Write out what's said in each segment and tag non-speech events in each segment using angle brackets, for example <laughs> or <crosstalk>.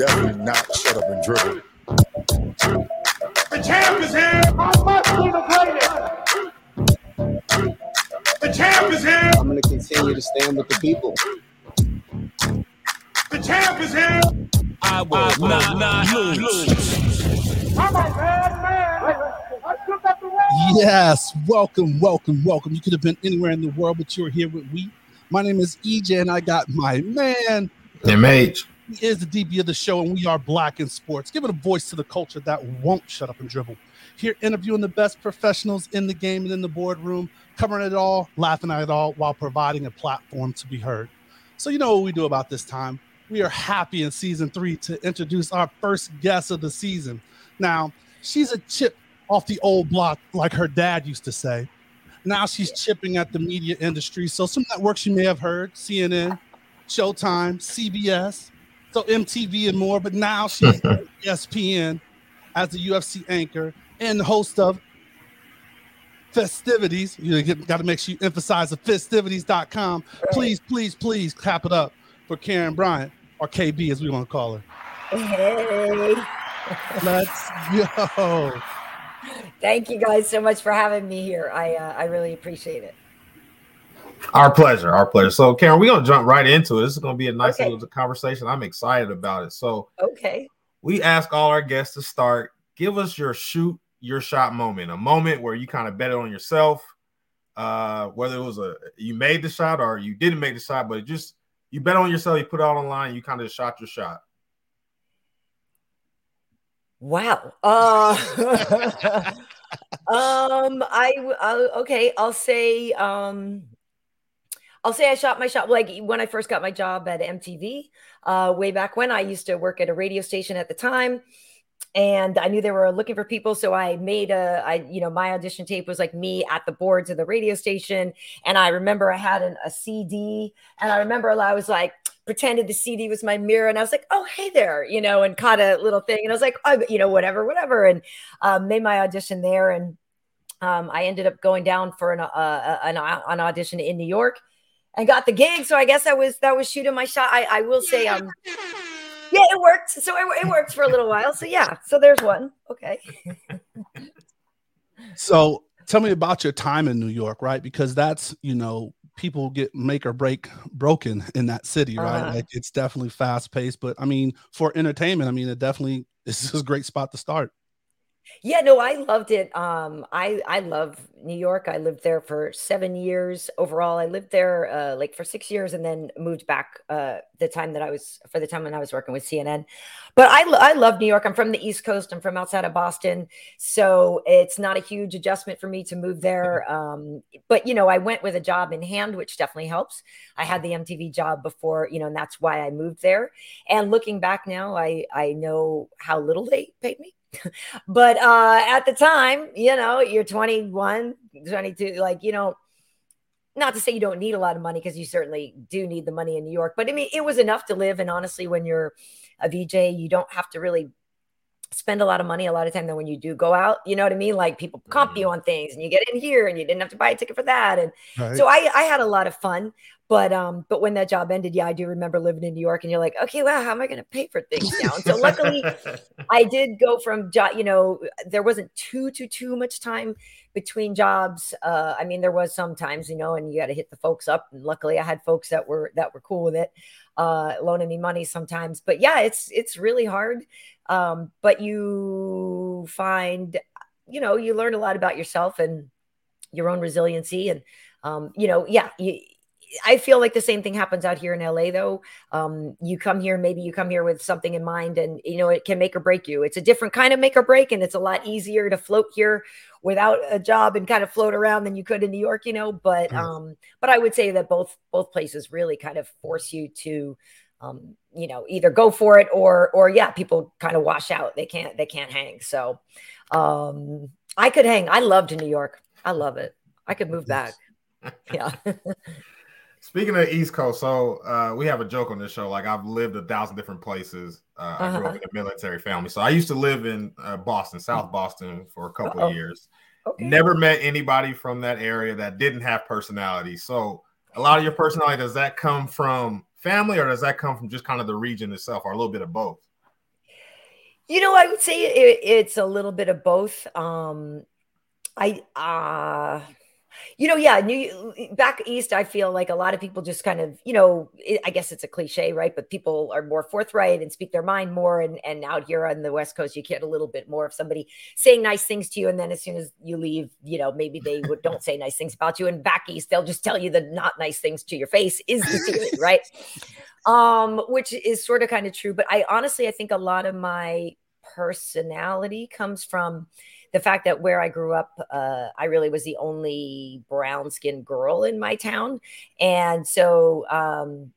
definitely not shut up and dribble. The champ is here. I must be the greatest. The champ is here. I'm going to continue to stand with the people. The champ is here. I will not, not lose. I'm a bad man. I took the road. Yes, welcome, welcome, welcome. You could have been anywhere in the world, but you're here with we. My name is EJ, and I got my man. MH. He is the DB of the show, and we are Black in Sports, giving a voice to the culture that won't shut up and dribble. Here, interviewing the best professionals in the game and in the boardroom, covering it all, laughing at it all, while providing a platform to be heard. So, you know what we do about this time? We are happy in season three to introduce our first guest of the season. Now, she's a chip off the old block, like her dad used to say. Now she's chipping at the media industry. So some networks you may have heard, CNN, Showtime, CBS, so MTV and more. But now she's at <laughs> ESPN as the UFC anchor and the host of festivities. You got to make sure you emphasize the festivities.com. Please, please, please clap it up for Karyn Bryant or KB as we want to call her. Hey, Let's go. thank you guys so much for having me here. I uh, I really appreciate it. Our pleasure. Our pleasure. So, Karyn, we're to jump right into it. This is to be a nice Okay. little conversation. I'm excited about it. So, Okay. we ask all our guests to start. Give us your shoot your shot moment, a moment where you kind of bet it on yourself. Uh, whether it was a you made the shot or you didn't make the shot, but just you bet on yourself, you put it out online, you kind of shot your shot. Wow. Uh, <laughs> um, I w- I'll- okay. I'll say um, I'll say I shot my shot like when I first got my job at MTV. Uh, way back when I used to work at a radio station at the time. And I knew they were looking for people, so I made a, I, you know, my audition tape was like me at the boards of the radio station, and I remember I had an, a CD, and I remember I was like, pretended the CD was my mirror, and I was like, "Oh, hey there," you know, and caught a little thing, and I was like, "Oh, you know, whatever, whatever," and um, made my audition there, and um, I ended up going down for an, uh, an an audition in New York, and got the gig. So I guess I was that was shooting my shot. I, I will say, um, yeah, it worked. So it, it worked for a little while. So yeah, so there's one. Okay. <laughs> So tell me about your time in New York, right? Because that's, you know, people get make or break broken in that city, right? Uh-huh. Like it's definitely fast paced, but I mean, for entertainment, I mean, it definitely <laughs> this is a great spot to start. Yeah, no, I loved it. Um, I I love New York. I lived there for seven years overall. I lived there uh, like for six years, and then moved back uh, the time that I was for the time when I was working with CNN. But I I love New York. I'm from the East Coast. I'm from outside of Boston, so it's not a huge adjustment for me to move there. Um, but you know, I went with a job in hand, which definitely helps. I had the MTV job before, you know, and that's why I moved there. And looking back now, I I know how little they paid me <laughs> but uh at the time you know you're 21 22 like you know not to say you don't need a lot of money because you certainly do need the money in new york but i mean it was enough to live and honestly when you're a vj you don't have to really spend a lot of money a lot of time than when you do go out you know what i mean like people comp you on things and you get in here and you didn't have to buy a ticket for that and Right? so I, I had a lot of fun but um but when that job ended yeah i do remember living in new york and you're like okay wow how am i going to pay for things now and so luckily <laughs> I did go from job, you know, there wasn't too too too much time between jobs. Uh, I mean, there was sometimes, you know, and you got to hit the folks up. And luckily, I had folks that were that were cool with it, uh, loaning me money sometimes. But yeah, it's it's really hard. Um, but you find, you know, you learn a lot about yourself and your own resiliency, and um, you know, yeah, you, I feel like the same thing happens out here in LA though. Um, you come here, maybe you come here with something in mind and you know it can make or break you. It's a different kind of make or break, and it's a lot easier to float here without a job and kind of float around than you could in New York, you know. But Right. um, but I would say that both both places really kind of force you to um, you know, either go for it or or yeah, people kind of wash out. They can't they can't hang. So um I could hang. I loved New York. I love it. I could move back. <laughs> Yeah. <laughs> Speaking of the East Coast, so uh, we have a joke on this show. Like I've lived a thousand different places. Uh, I grew up Uh-huh. in a military family, so I used to live in uh, Boston, South Boston, for a couple Uh-oh. of years. Okay. Never met anybody from that area that didn't have personality. So a lot of your personality does that come from family, or does that come from just kind of the region itself, or a little bit of both? You know, I would say it, it's a little bit of both. Um, I uh, you know, yeah, New back east, I feel like a lot of people just kind of, you know, I guess it's a cliche, right? But people are more forthright and speak their mind more. And and out here on the West Coast, you get a little bit more of somebody saying nice things to you, and then as soon as you leave, you know, maybe they would, <laughs> don't say nice things about you. And back east, they'll just tell you the not nice things to your face is the <laughs> feeling, right? Um, which is sort of kind of true. But I honestly, I think a lot of my personality comes from the fact that where I grew up, uh, I really was the only brown skinned girl in my town. And so, um,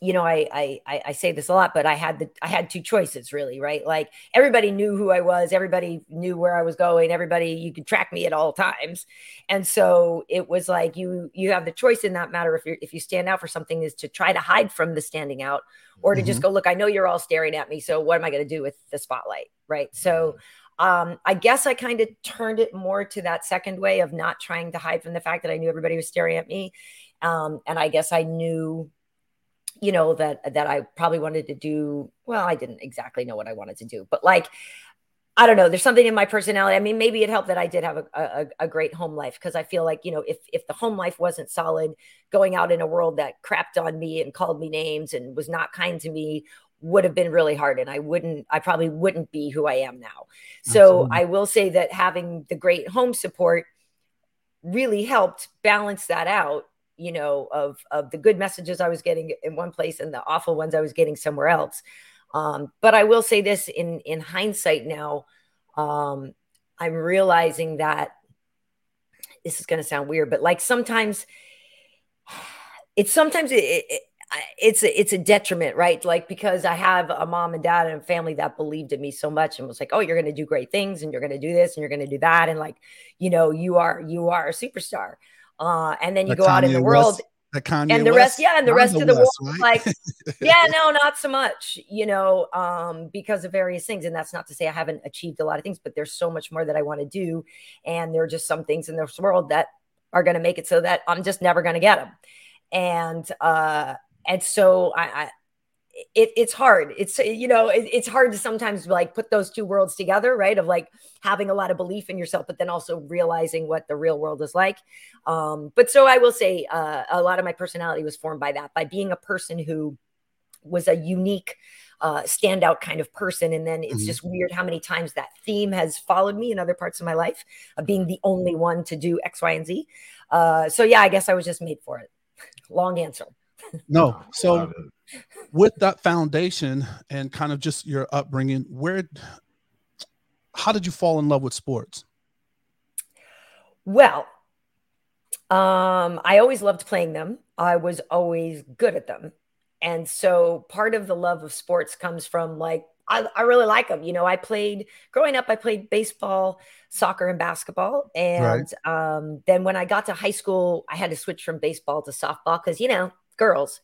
you know, I, I I say this a lot, but I had the I had two choices really, right? Like everybody knew who I was, everybody knew where I was going, everybody you could track me at all times, and so it was like you you have the choice in that matter if you if you stand out for something is to try to hide from the standing out, or to mm-hmm. just go look. I know you're all staring at me, so what am I going to do with the spotlight, right? So um, I guess I kind of turned it more to that second way of not trying to hide from the fact that I knew everybody was staring at me. Um, and I guess I knew, you know, that that I probably wanted to do. Well, I didn't exactly know what I wanted to do, but like, I don't know. There's something in my personality. I mean, maybe it helped that I did have a, a, a great home life because I feel like you know, if if the home life wasn't solid, going out in a world that crapped on me and called me names and was not kind to me would have been really hard and I wouldn't I probably wouldn't be who I am now. So Absolutely. I will say that having the great home support really helped balance that out, you know, of of the good messages I was getting in one place and the awful ones I was getting somewhere else. Um, but I will say this in in hindsight now, um, I'm realizing that this is going to sound weird, but like sometimes <sighs> it's sometimes it, it, it's a, it's a detriment, right? Like because I have a mom and dad and a family that believed in me so much and was like, "Oh, you're going to do great things and you're going to do this and you're going to do that and like, you know, you are you are a superstar." Uh and then you the go Kanye out in the world the Kanye and the West, rest, yeah, and the rest of the West, world, right? like, <laughs> yeah, no, not so much, you know, um, because of various things. And that's not to say I haven't achieved a lot of things, but there's so much more that I want to do, and there are just some things in this world that are going to make it so that I'm just never going to get them. And uh, and so I, I it, it's hard. It's you know it, it's hard to sometimes like put those two worlds together, right? Of like having a lot of belief in yourself, but then also realizing what the real world is like. Um, but so I will say uh, a lot of my personality was formed by that, by being a person who was a unique uh, standout kind of person. And then it's mm-hmm. just weird how many times that theme has followed me in other parts of my life of being the only one to do X, Y, and Z. Uh, so yeah, I guess I was just made for it. <laughs> Long answer. No. So with that foundation and kind of just your upbringing, where how did you fall in love with sports? Well, um, I always loved playing them. I was always good at them. And so part of the love of sports comes from like, I, I really like them. You know, I played growing up, I played baseball, soccer, and basketball. And right. um, then when I got to high school, I had to switch from baseball to softball because, you know, girls.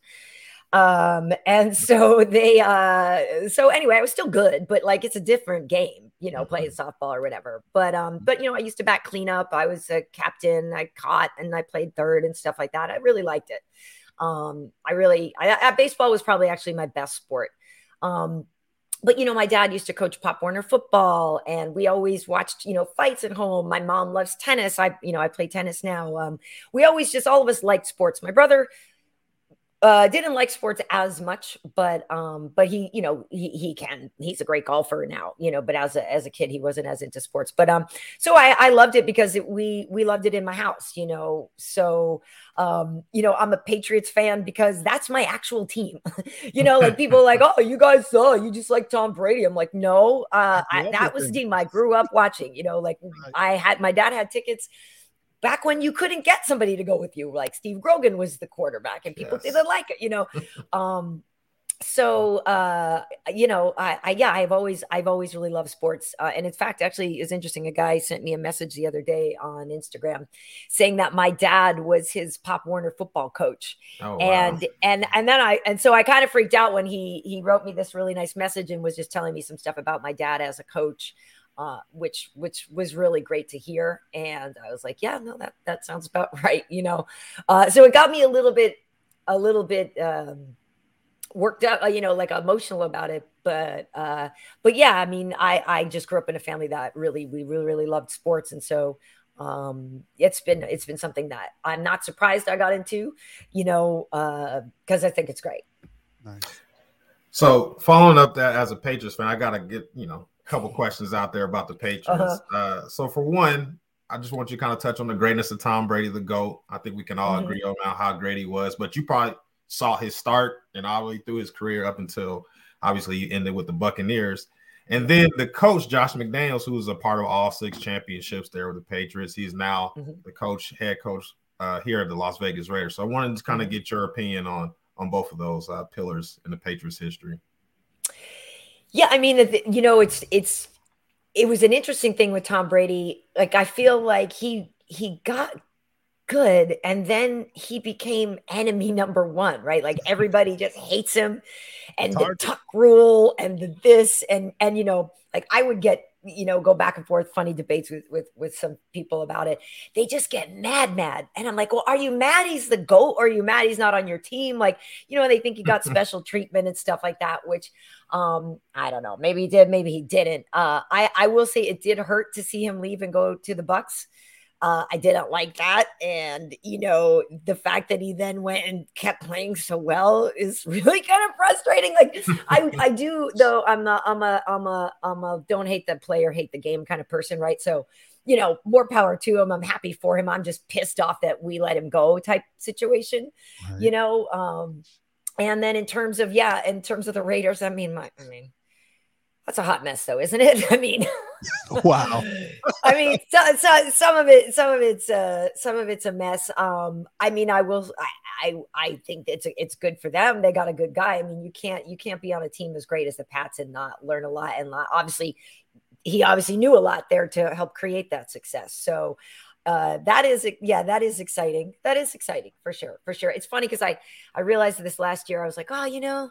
Um and so <laughs> they uh so anyway i was still good but like it's a different game you know playing mm-hmm. softball or whatever. But um but you know i used to back cleanup i was a captain. I caught and i played third and stuff like that. I really liked it. Um i really I, I baseball was probably actually my best sport. Um but you know my dad used to coach pop warner football and we always watched you know fights at home. My mom loves tennis. I you know i play tennis now. Um, we always just all of us liked sports. My brother uh, didn't like sports as much, but um, but he, you know, he he can. He's a great golfer now, you know. But as a as a kid, he wasn't as into sports. But um, so I I loved it because it, we we loved it in my house, you know. So um, you know, I'm a Patriots fan because that's my actual team. <laughs> you know, like people like, oh, you guys saw you just like Tom Brady. I'm like, no, uh, I, that was the team I grew up watching. You know, like I had my dad had tickets back when you couldn't get somebody to go with you like steve grogan was the quarterback and people yes. didn't like it you know <laughs> um so uh you know I, I, yeah i've always i've always really loved sports uh, and in fact actually is interesting a guy sent me a message the other day on instagram saying that my dad was his pop warner football coach oh, and wow. and and then i and so i kind of freaked out when he he wrote me this really nice message and was just telling me some stuff about my dad as a coach uh, which which was really great to hear. And I was like, yeah, no, that that sounds about <laughs> right, you know. Uh, so it got me a little bit a little bit um, worked up, uh, you know, like emotional about it. But uh, but yeah, I mean, I I just grew up in a family that really we really really loved sports, and so um it's been it's been something that i'm not surprised i got into you know uh because i think it's great Nice. So following up that as a Patriots fan, I gotta get you know a couple questions out there about the Patriots. Uh-huh. uh so for one, I just want you to kind of touch on the greatness of Tom Brady, the GOAT. I think we can all Mhm. agree on how great he was, but you probably saw his start and all the way through his career up until obviously you ended with the Buccaneers. And then the coach, Josh McDaniels, who was a part of all six championships there with the Patriots. He's now Mhm. the coach, head coach uh, here at the Las Vegas Raiders. So I wanted to kind of get your opinion on on both of those uh, pillars in the Patriots history. Yeah, I mean, you know, it's it's it was an interesting thing with Tom Brady. Like I feel like he he got good and then he became enemy <laughs> number 1, right? Like everybody just hates him and the tuck rule and the this and and you know, like I would get you know go back and forth funny debates with with with some people about it. They just get mad mad. And i'm like well are you mad he's the goat? Or are you mad he's not on your team? Like you know they think he got <laughs> special treatment and stuff like that which um i don't know. Maybe he did maybe he didn't. Uh i i will say it did hurt to see him leave and go to the bucks uh, I didn't like that, and you know the fact that he then went and kept playing so well is <laughs> really kind of frustrating. Like I, I do <laughs> though. I'm a, I'm a, I'm a, I'm a don't hate the player, hate the game kind of person, right? So you know, more power to him. I'm happy for him. I'm just pissed off that we let him go type situation, Right. you know. Um, and then in terms of yeah, in terms of the Raiders, I mean, my, I mean, that's a hot mess though, isn't it? <laughs> I mean, <laughs> Wow. I mean, so, so, some of it, some of it's, uh, some of it's a mess. Um, I mean, I will, I, I, I think it's, it's good for them. They got a good guy. I mean, you can't, you can't be on a team as great as the Pats and not learn a lot. And lot, obviously, he obviously knew a lot there to help create that success. So, uh, that is, yeah, that is exciting. That is exciting for sure, for sure. It's funny because I, I realized this last year. I was like, oh, you know,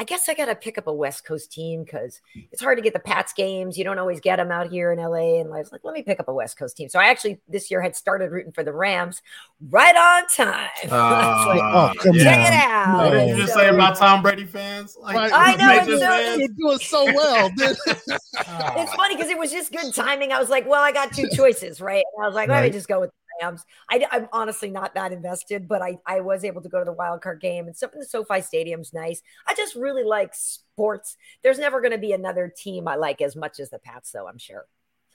I guess I got to pick up a West Coast team because it's hard to get the Pats games. You don't always get them out here in LA. And I was like, let me pick up a West Coast team. So I actually this year had started rooting for the Rams right on time. <laughs> I was like, ah, oh, come check on. it out. No. What did you just so- say about Tom Brady fans? Like, Right. I know, Patriots it's so- fans? You're doing so well. <laughs> It's funny because it was just good timing. I was like, well, I got two choices, right? And I was like, let me just go with the Rams. I, am honestly not that invested, but I, I was able to go to the wild card game and stuff in the SoFi Stadium's nice. I just really like sports. There's never going to be another team I like as much as the Pats, though, I'm sure.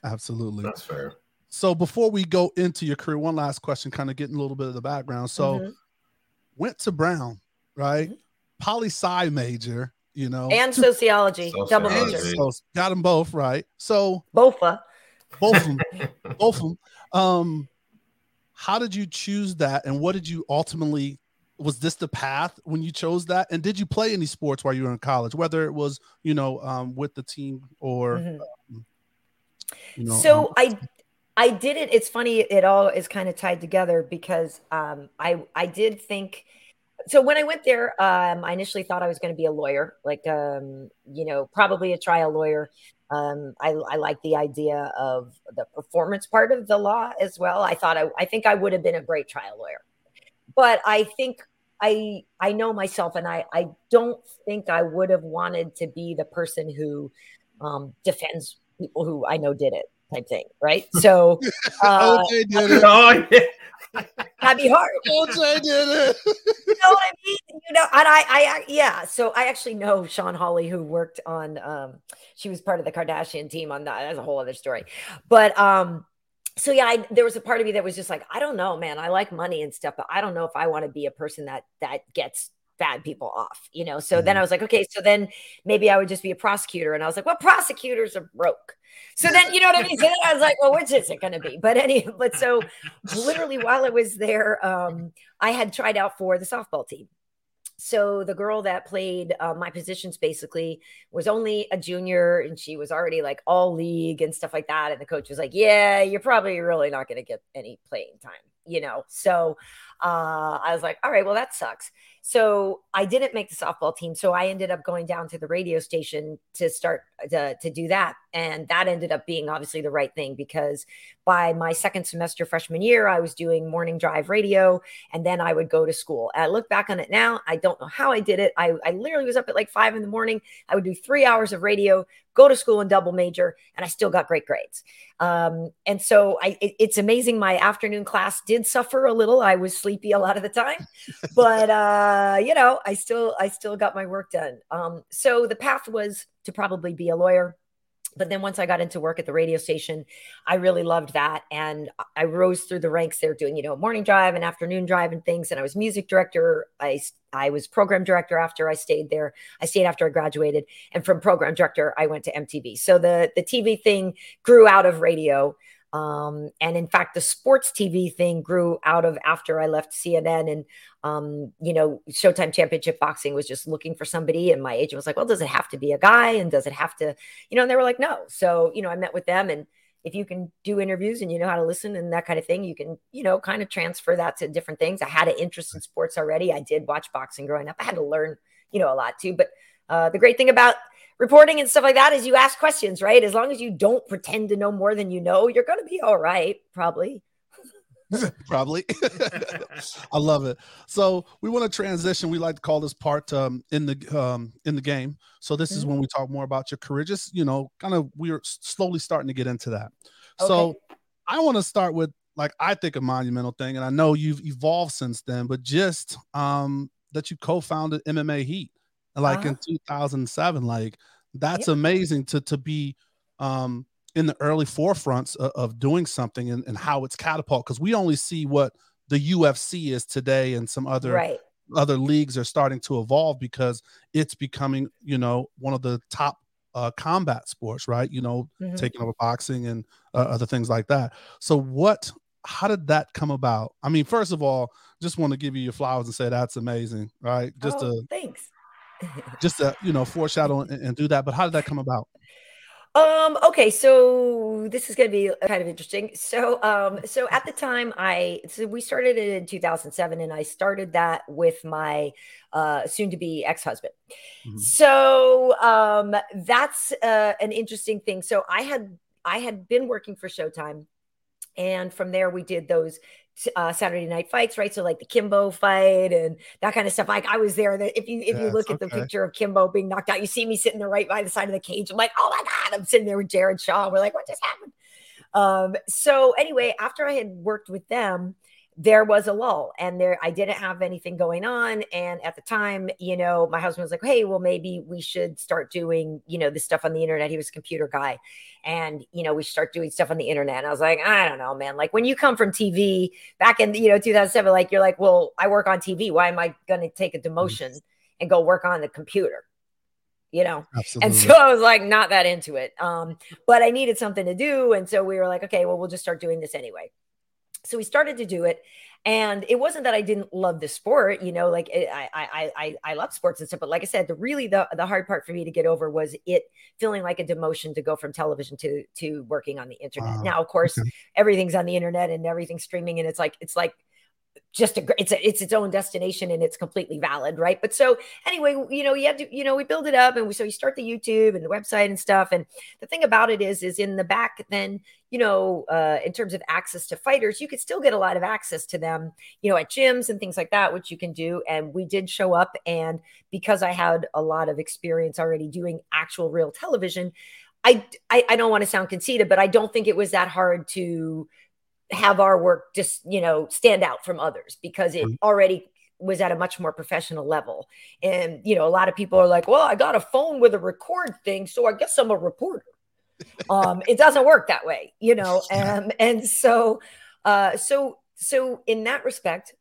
Absolutely. That's fair. So before we go into your career, one last question, kind of getting a little bit of the background. So Mhm. went to Brown, right? Poli sci major, you know, and sociology, double major, so got them both right. So BOFA. both of them, <laughs> both of them. Um, how did you choose that, and what did you ultimately? Was this the path when you chose that? And did you play any sports while you were in college, whether it was you know um, with the team or Mhm. you know? so um, I I did it. It's funny. It all is kind of tied together because um, I I did think. So when I went there, um, I initially thought I was going to be a lawyer, like um, you know, probably a trial lawyer. Um, I, I like the idea of the performance part of the law as well. I thought I, I think I would have been a great trial lawyer, but I think I I know myself, and I I don't think I would have wanted to be the person who um, defends people who I know did it type thing, right? <laughs> So uh, OJ did it. oh, yeah. Be hard. <laughs> OJ did it. You know what I mean? You know, and I, I, yeah. So I actually know Shawn Holley, who worked on. Um, she was part of the Kardashian team on that. That's a whole other story. But um, so yeah, I, there was a part of me that was just like, I don't know, man. I like money and stuff, but I don't know if I want to be a person that that gets bad people off, you know. So then I was like, okay, so then maybe I would just be a prosecutor, and I was like, well, prosecutors are broke. So then, you know what I mean? So then I was like, well, which is it going to be? But any, but so literally while I was there, um, I had tried out for the softball team. So the girl that played uh, my positions basically was only a junior and she was already like all league and stuff like that. And the coach was like, yeah, you're probably really not going to get any playing time. you know. So uh, I was like, all right, well, that sucks. So I didn't make the softball team. So I ended up going down to the radio station to start to, to do that. And that ended up being obviously the right thing because by my second semester freshman year, I was doing morning drive radio and then I would go to school. And I look back on it now, I don't know how I did it. I, I literally was up at like five in the morning. I would do three hours of radio, go to school and double major, and I still got great grades. Um, and so I, it, it's amazing. My afternoon class did suffer a little. I was sleepy a lot of the time, <laughs> but uh, you know, I still I still got my work done. Um, so the path was to probably be a lawyer. But then once I got into work at the radio station, I really loved that. And I rose through the ranks there doing, you know, morning drive and afternoon drive and things. And I was music director. I, I was program director after I stayed there. I stayed after I graduated. And from program director, I went to MTV. So the, the TV thing grew out of radio. Um, and in fact, the sports TV thing grew out of after I left CNN and, um, you know, Showtime Championship Boxing was just looking for somebody. And my agent was like, well, does it have to be a guy? And does it have to, you know, and they were like, no. So, you know, I met with them and if you can do interviews and you know how to listen and that kind of thing, you can, you know, kind of transfer that to different things. I had an interest in sports already. I did watch boxing growing up. I had to learn, you know, a lot too. But uh, the great thing about reporting and stuff like that is you ask questions, right? As long as you don't pretend to know more than you know, you're going to be all right, probably. <laughs> probably <laughs> i love it so we want to transition we like to call this part um, in the um, in the game so this mm-hmm. is when we talk more about your career just you know kind of we're slowly starting to get into that okay. so i want to start with like i think a monumental thing and i know you've evolved since then but just um that you co-founded mma heat like uh-huh. in 2007 like that's amazing to to be um in the early forefronts of, of doing something and, and how it's catapult because we only see what the UFC is today and some other right. other leagues are starting to evolve because it's becoming you know one of the top uh, combat sports right you know mm-hmm. taking over boxing and uh, other things like that so what how did that come about i mean first of all just want to give you your flowers and say that's amazing right just oh, to thanks just to you know foreshadow and, and do that but how did that come about um, okay, so this is going to be kind of interesting. So, um, so at the time I, so we started it in 2007 and I started that with my, uh, soon to be ex-husband. Mm-hmm. So, um, that's, uh, an interesting thing. So I had, I had been working for Showtime and from there we did those uh, Saturday night fights, right? So like the Kimbo fight and that kind of stuff. Like I was there. That if you if you look at okay. the picture of Kimbo being knocked out, you see me sitting there right by the side of the cage. I'm like, oh my god! I'm sitting there with Jared Shaw. We're like, what just happened? Um, so anyway, after I had worked with them, there was a lull and there I didn't have anything going on. And at the time, you know, my husband was like, Hey, well, maybe we should start doing, you know, this stuff on the internet. He was a computer guy. And, you know, we start doing stuff on the internet. And I was like, I don't know, man. Like when you come from TV back in, you know, 2007, like you're like, well, I work on TV. Why am I going to take a demotion mm-hmm. and go work on the computer? you know Absolutely. and so i was like not that into it um but i needed something to do and so we were like okay well we'll just start doing this anyway so we started to do it and it wasn't that I didn't love the sport, you know, like eh, it, I, I, I, I love sports and stuff. But like I said, the really the, the hard part for me to get over was it feeling like a demotion to go from television to to working on the internet. now, of course, okay. everything's on the internet and everything's streaming, and it's like it's like just a it's a, it's its own destination and it's completely valid right? But so anyway you know you had to you know we build it up and we so you start the youtube and the website and stuff. And the thing about it is is in the back then you know uh in terms of access to fighters you could still get a lot of access to them you know at gyms and things like that which you can do. And we did show up. And because i had a lot of experience already doing actual real television i i, I don't want to sound conceited but i don't think it was that hard to have our work just you know stand out from others because it mm-hmm. already was at a much more professional level. And you know a lot of people are like well i got a phone with a record thing so i guess i'm a reporter. Um it doesn't work that way you know <laughs> and and so uh so so in that respect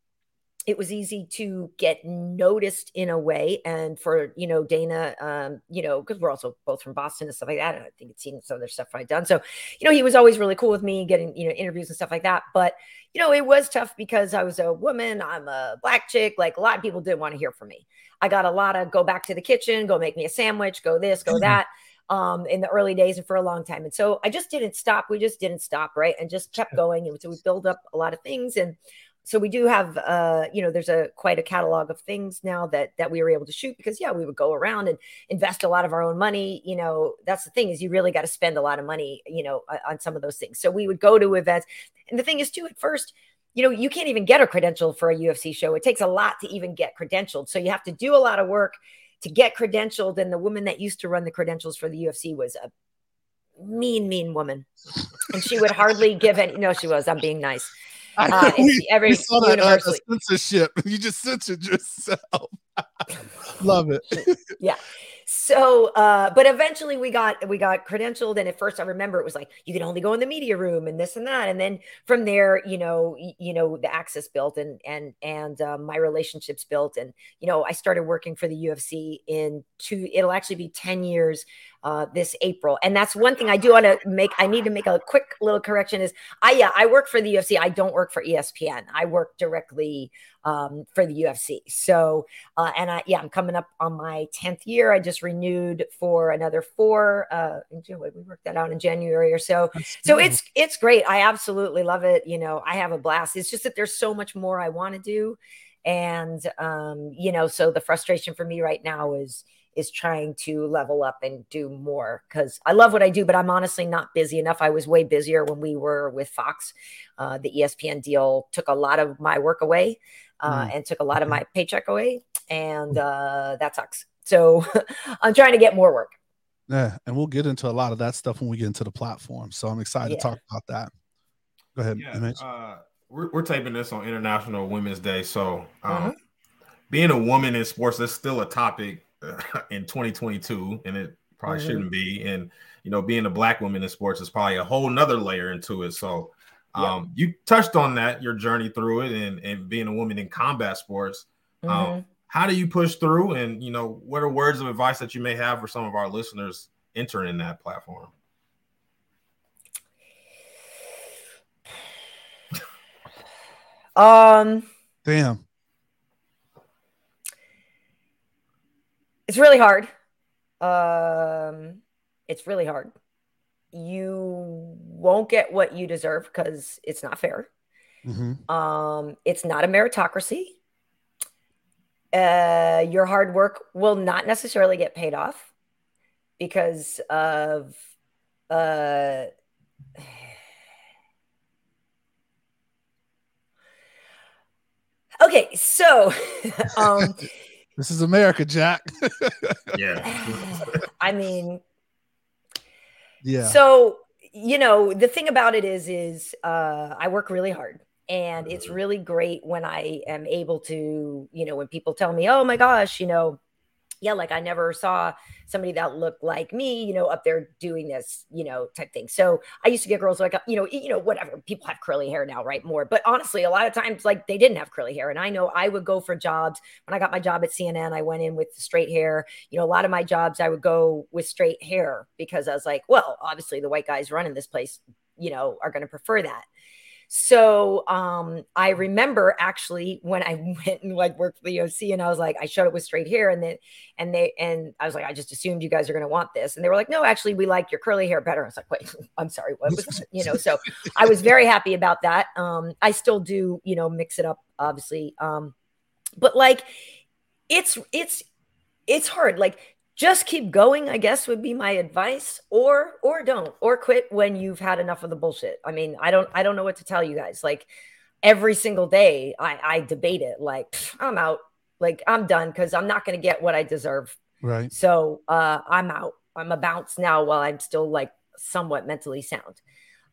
it was easy to get noticed in a way and for you know dana um you know because we're also both from boston and stuff like that and i think it's seen some other stuff i've done so you know he was always really cool with me getting you know interviews and stuff like that but you know it was tough because i was a woman i'm a black chick like a lot of people didn't want to hear from me i got a lot of go back to the kitchen go make me a sandwich go this go mm-hmm. that um, in the early days and for a long time. And so I just didn't stop. We just didn't stop, right? And just kept going. And so we build up a lot of things. And so we do have uh you know there's a quite a catalog of things now that that we were able to shoot because yeah we would go around and invest a lot of our own money you know that's the thing is you really got to spend a lot of money you know on some of those things. So we would go to events and the thing is too at first you know you can't even get a credential for a UFC show. It takes a lot to even get credentialed. So you have to do a lot of work to get credentialed and the woman that used to run the credentials for the UFC was a mean mean woman. And she would hardly give any no she was i'm being nice uh, we, every we saw that uh, censorship. <laughs> You just censored yourself. Love it. <laughs> yeah. So, uh, but eventually we got we got credentialed, and at first I remember it was like you can only go in the media room and this and that, and then from there, you know, you know, the access built and and and um, my relationships built, and you know, I started working for the UFC in two. It'll actually be ten years uh, this April. And that's one thing I do want to make. I need to make a quick little correction. Is I yeah I work for the UFC. I don't work for ESPN. I work directly um, for the UFC. So uh, and I yeah I'm coming up on my tenth year. I just renewed for another four. Uh, June, we worked that out in January or so. So it's it's great. I absolutely love it. You know I have a blast. It's just that there's so much more I want to do. And um, you know, so the frustration for me right now is is trying to level up and do more because I love what I do, but I'm honestly not busy enough. I was way busier when we were with Fox. Uh, the ESPN deal took a lot of my work away uh, and took a lot of my paycheck away, and uh, that sucks. So <laughs> I'm trying to get more work. Yeah, and we'll get into a lot of that stuff when we get into the platform. So I'm excited Yeah. to talk about that. Go ahead, Yeah, uh, we're, we're taping this on International Women's Day, so um, Mm-hmm. being a woman in sports is still a topic uh, <laughs> in 2022, and it probably Mhm. shouldn't be. And you know, being a black woman in sports is probably a whole nother layer into it. So, Yeah. um, you touched on that, your journey through it, and and being a woman in combat sports. Mhm. Um, how do you push through? And you know, what are words of advice that you may have for some of our listeners entering that platform? Um, Damn. it's really hard. Um, it's really hard. You won't get what you deserve because it's not fair. Mhm. Um, it's not a meritocracy. Uh, your hard work will not necessarily get paid off because of uh, okay so <laughs> um This is America, Jack. <laughs> Yeah. <sighs> i mean yeah. So, you know, the thing about it is, is uh, I work really hard. And it's mm-hmm. really great when I am able to, you know, when people tell me, oh my gosh, you know, yeah, like I never saw somebody that looked like me, you know, up there doing this, you know, type thing. So I used to get girls like, uh, you know, you know, whatever. People have curly hair now, right? More, but honestly, a lot of times, like they didn't have curly hair. And I know I would go for jobs when I got my job at CNN. I went in with straight hair. You know, a lot of my jobs I would go with straight hair because I was like, well, obviously the white guys running this place, you know, are going to prefer that. So um, I remember actually when I <laughs> went and like worked for the OC and I was like, I showed it with straight hair and then and they and I was like, I just assumed you guys are gonna want this. And they were like, No, actually, we like your curly hair better. I was like, wait, <laughs> I'm sorry, what was? You know, so I was very happy about that. Um, I still do, you know, mix it up, obviously. Um, but like it's it's it's hard. Like just keep going i guess would be my advice or or don't or quit when you've had enough of the bullshit. I mean i don't i don't know what to tell you guys. Like every single day i i debate it like pff, i'm out. Like i'm done because i'm not going to get what i deserve. Right. so uh i'm out. I'm a bounce now while i'm still like somewhat mentally sound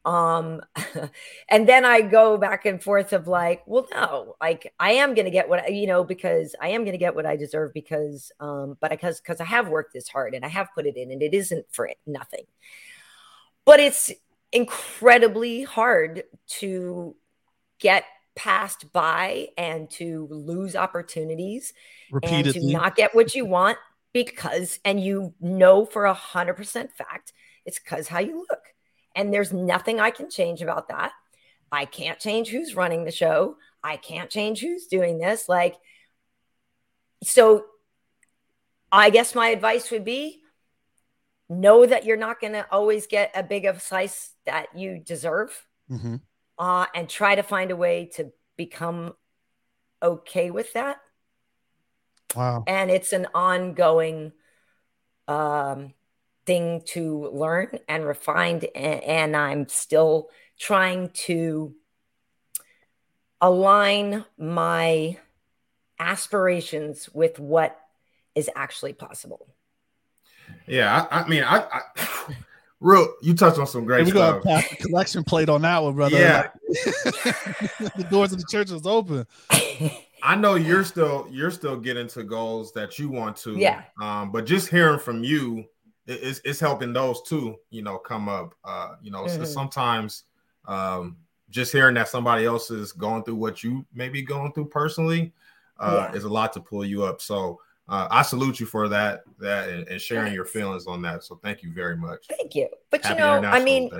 um <laughs> and then i go back and forth of like well no like i am gonna get what I, you know because i am gonna get what i deserve because um but because because i have worked this hard and i have put it in and it isn't for it, nothing. But it's incredibly hard to get passed by and to lose opportunities and to not get what you want because and you know for a hundred percent fact it's because how you look and there's nothing i can change about that. I can't change who's running the show. I can't change who's doing this. Like so i guess my advice would be know that you're not going to always get a big of slice that you deserve hmm uh, and try to find a way to become okay with that. Wow. and it's an ongoing um, thing to learn and refine and, and i'm still trying to align my aspirations with what is actually possible Yeah, I, I mean, I, I real. You touched on some great we gonna stuff. pass the collection plate on that one, brother. Yeah. Like, <laughs> the doors of the church is open. <coughs> I know you're still you're still getting to goals that you want to. Yeah. Um, but just hearing from you, it- it's, it's helping those too. You know, come up. Uh, you know, so Mhm. sometimes, um, just hearing that somebody else is going through what you may be going through personally, uh, Yeah. is a lot to pull you up. So. Uh, I salute you for that, that, and, and sharing your feelings on that. So thank you very much. thank you but you know i mean.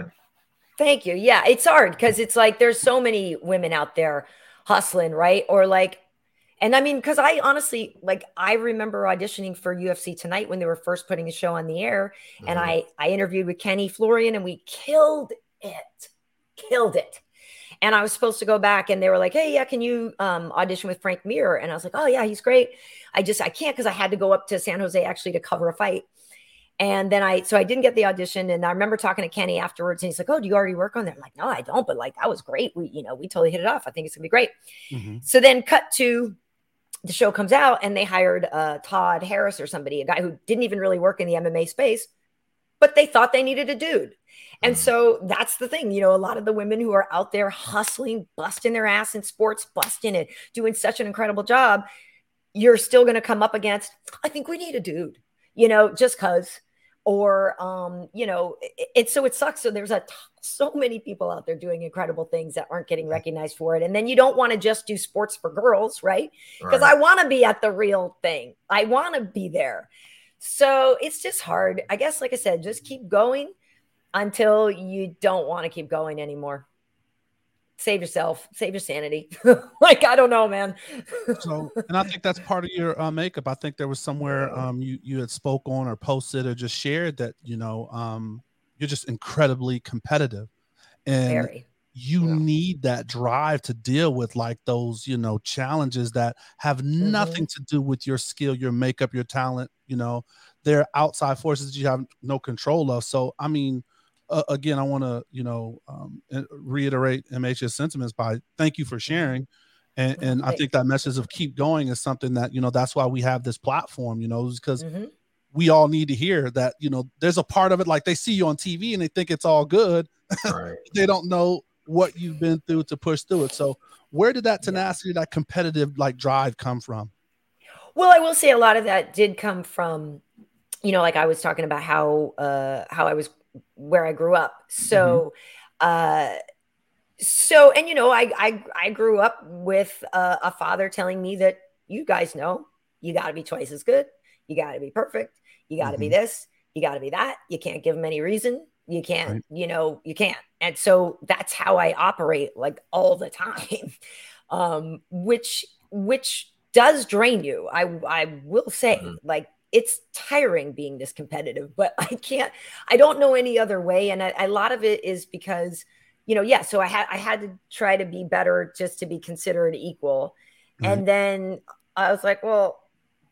Thank you. Yeah, it's hard because it's like there's so many women out there hustling, right? Or like, and I mean, because I honestly like I remember auditioning for UFC tonight when they were first putting the show on the air, and Mhm. I I interviewed with Kenny Florian, and we killed it, killed it. And I was supposed to go back, and they were like, "Hey, yeah, can you um, audition with Frank Mir?" And I was like, "Oh yeah, he's great." I just I can't because I had to go up to San Jose actually to cover a fight. And then I, so I didn't get the audition. And I remember talking to Kenny afterwards, and he's like, "Oh, do you already work on that?" I'm like, "No, I don't." But like, that was great. We, you know, we totally hit it off. I think it's gonna be great. Mhm. So then, cut to the show comes out, and they hired uh, Todd Harris or somebody, a guy who didn't even really work in the MMA space, but they thought they needed a dude. And Mhm. so that's the thing, you know, a lot of the women who are out there hustling, busting their ass in sports, busting it, doing such an incredible job, you're still going to come up against, I think we need a dude, you know, just cuz or um you know it, it's so it sucks so there's a t- so many people out there doing incredible things that aren't getting recognized for it and then you don't want to just do sports for girls right because Right. I want to be at the real thing. I want to be there. So it's just hard. I guess, like I said, just keep going until you don't want to keep going anymore. Save yourself, save your sanity. <laughs> like, I don't know, man. So, and I think that's part of your uh, makeup. I think there was somewhere um, you you had spoke on or posted or just shared that you know um, you're just incredibly competitive, and Very. you Yeah. need that drive to deal with like those you know challenges that have Mm-hmm. nothing to do with your skill, your makeup, your talent. You know, they're outside forces that you have no control of. So, I mean. Uh, again, I want to, you know, um, uh, reiterate MH's sentiments by thank you for sharing, and and I think that message of keep going is something that you know that's why we have this platform, you know, because Mhm. we all need to hear that you know there's a part of it like they see you on TV and they think it's all good, Right. <laughs> they don't know what you've been through to push through it. So where did that Yeah. tenacity, that competitive like drive come from? Well, I will say a lot of that did come from, you know, like I was talking about how uh how I was where I grew up. So uh so and you know, I I I grew up with uh, a father telling me that you guys know you got to be twice as good, you got to be perfect, you got to be this, you got to be that. You can't give them any reason. You can't, Right. you know, you can't. And so that's how I operate like all the <laughs> time. Um which which does drain you. I I will say Mhm. like it's tiring being this competitive, but <laughs> I can't I don't know any other way and a, a lot of it is because you know, yeah, so I had I had to try to be better just to be considered equal. And then I was like, well,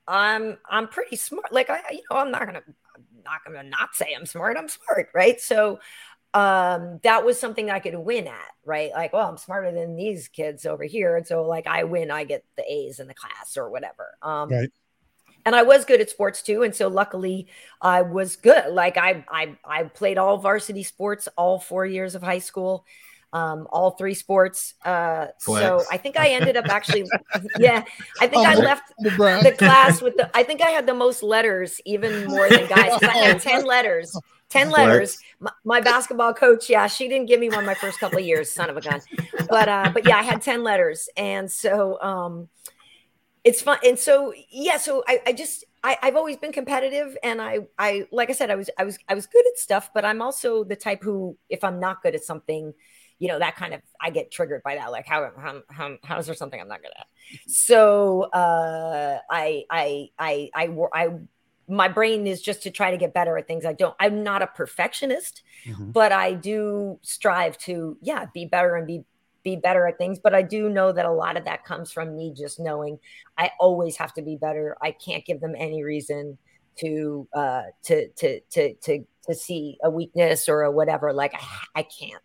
I'm I'm pretty smart. Like I you know, I'm not going to I'm not going to not say I'm smart. I'm smart, right? So um that was something I could win at, right? Like, well, I'm smarter than these kids over here. And so like I win, I get the A's in the class or whatever. Um Right. And I was good at sports too. And so luckily I was good. Like I I I played all varsity sports all four years of high school. Um, all three sports. Uh so I think I ended up actually <laughs> yeah, I think I Um, left The the class with the I think I had the most letters, even more than guys. I had <laughs> 10 letters. 10 letters. My, my basketball coach, yeah, she didn't give me one my first couple of years, son of a gun. But uh, but yeah, I had 10 letters. And so um it's fun. And so yeah, so I, I just I, I've always been competitive and I I like I said, I was I was I was good at stuff, but I'm also the type who if I'm not good at something, you know, that kind of I get triggered by that. Like how how how, how is there something I'm not good at? So uh I I I I I my brain is just to try to get better at things. I don't. I'm not a perfectionist, Mhm. but I do strive to yeah be better and be be better at things. But I do know that a lot of that comes from me just knowing I always have to be better. I can't give them any reason to uh to to to to to see a weakness or a whatever. Like I, I can't.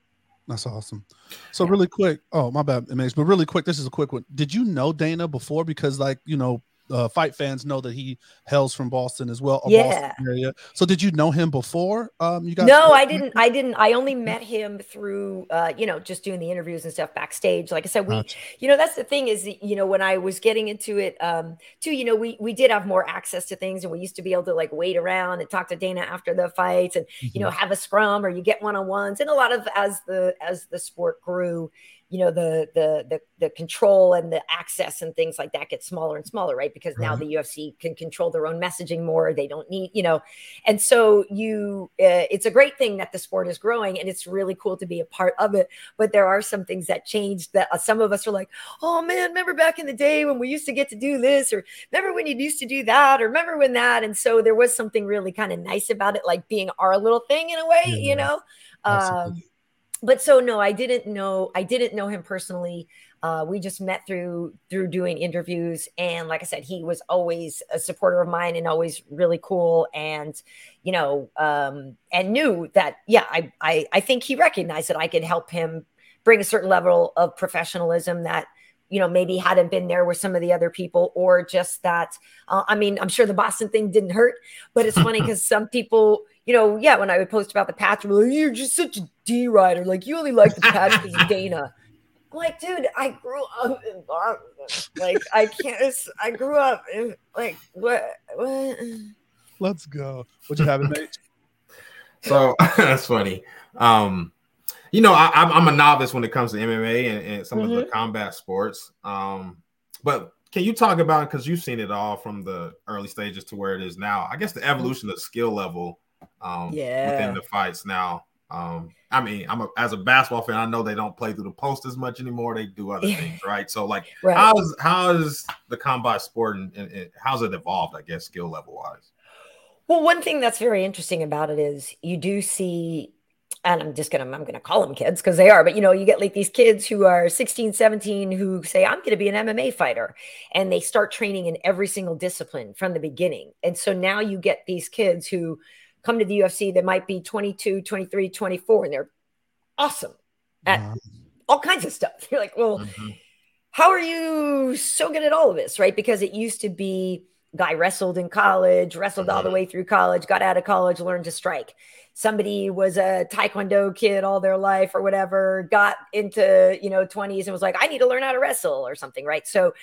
That's awesome. So really quick. Oh, my bad, Image. But really quick, this is a quick one. Did you know Dana before? Because like you know, uh, fight fans know that he hails from Boston as well. Yeah. Boston area. So did you know him before? Um, you guys. No, I didn't. I didn't. I only met him through, uh, you know, just doing the interviews and stuff backstage. Like I said, we, Gotcha. you know, that's the thing is, you know, when I was getting into it, um, too, you know, we we did have more access to things, and we used to be able to like wait around and talk to Dana after the fights, and you know, have a scrum or you get one on ones, and a lot of as the as the sport grew. You know the the the the control and the access and things like that get smaller and smaller, right? Because now the UFC can control their own messaging more. They don't need, you know, and so you uh, it's a great thing that the sport is growing and it's really cool to be a part of it. But there are some things that changed that uh, some of us are like oh man remember back in the day when we used to get to do this? Or remember when you used to do that? Or remember when that? And so there was something really kind of nice about it like being our little thing in a way Yeah, you know? Absolutely. um but so no i didn't know i didn't know him personally. Uh, we just met through through doing interviews. And like i said he was always a supporter of mine and always really cool and you know um and knew that yeah i i, I think he recognized that i could help him bring a certain level of professionalism that you know maybe hadn't been there with some of the other people or just that uh, i mean i'm sure the boston thing didn't hurt but it's funny <laughs> because some people you know yeah when i would post about the patch like, you're just such a d rider like you only like the patch because of dana I'm like dude i grew up in boston like i can't i grew up in like what, what? Let's go. What you have, Image? <laughs> So <laughs> that's funny. Um, you know, I, I'm, I'm a novice when it comes to MMA and, and some of the combat sports. Um, but can you talk about because you've seen it all from the early stages to where it is now? I guess the evolution of skill level um, Yeah. within the fights now. Um, I mean, I'm a, as a basketball fan, I know they don't play through the post as much anymore. They do other things, right? So, like, <laughs> right how's how's the combat sport and, and, and how's it evolved? I guess skill level wise. Well, one thing that's very interesting about it is you do see, and I'm just gonna I'm gonna call them kids because they are, but you know, you get like these kids who are 16, 17 who say, I'm gonna be an MMA fighter, and they start training in every single discipline from the beginning. And so now you get these kids who come to the UFC that might be 22, 23, 24, and they're awesome at all kinds of stuff. <laughs> You're like, well, Mhm. how are you so good at all of this right? Because it used to be guy wrestled in college wrestled all the way through college got out of college learned to strike. Somebody was a taekwondo kid all their life or whatever got into you know 20s and was like i need to learn how to wrestle or something right? So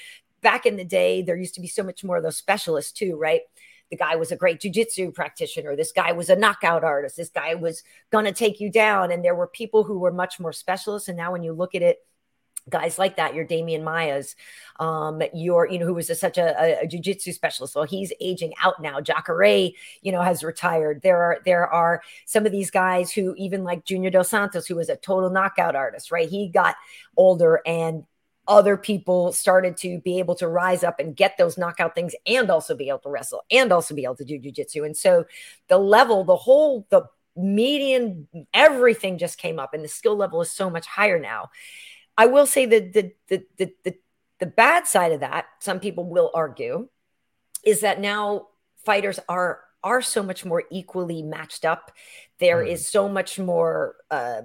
back in the day there used to be so much more of those specialists too right the guy was a great jujitsu practitioner. This guy was a knockout artist. This guy was going to take you down. And there were people who were much more specialists. And now when you look at it, guys like that, your Demian Maias, um, your, you know, who was a, such a, a, a jujitsu specialist. Well, he's aging out now. Jacare, you know, has retired. There are, there are some of these guys who even like Junior Dos Santos, who was a total knockout artist, right? He got older and other people started to be able to rise up and get those knockout things and also be able to wrestle and also be able to do jujitsu. And so the level, the whole, the median, everything just came up and the skill level is so much higher now. I will say that the, the, the, the, the bad side of that, some people will argue, is that now fighters are are so much more equally matched up. There is so much more uh,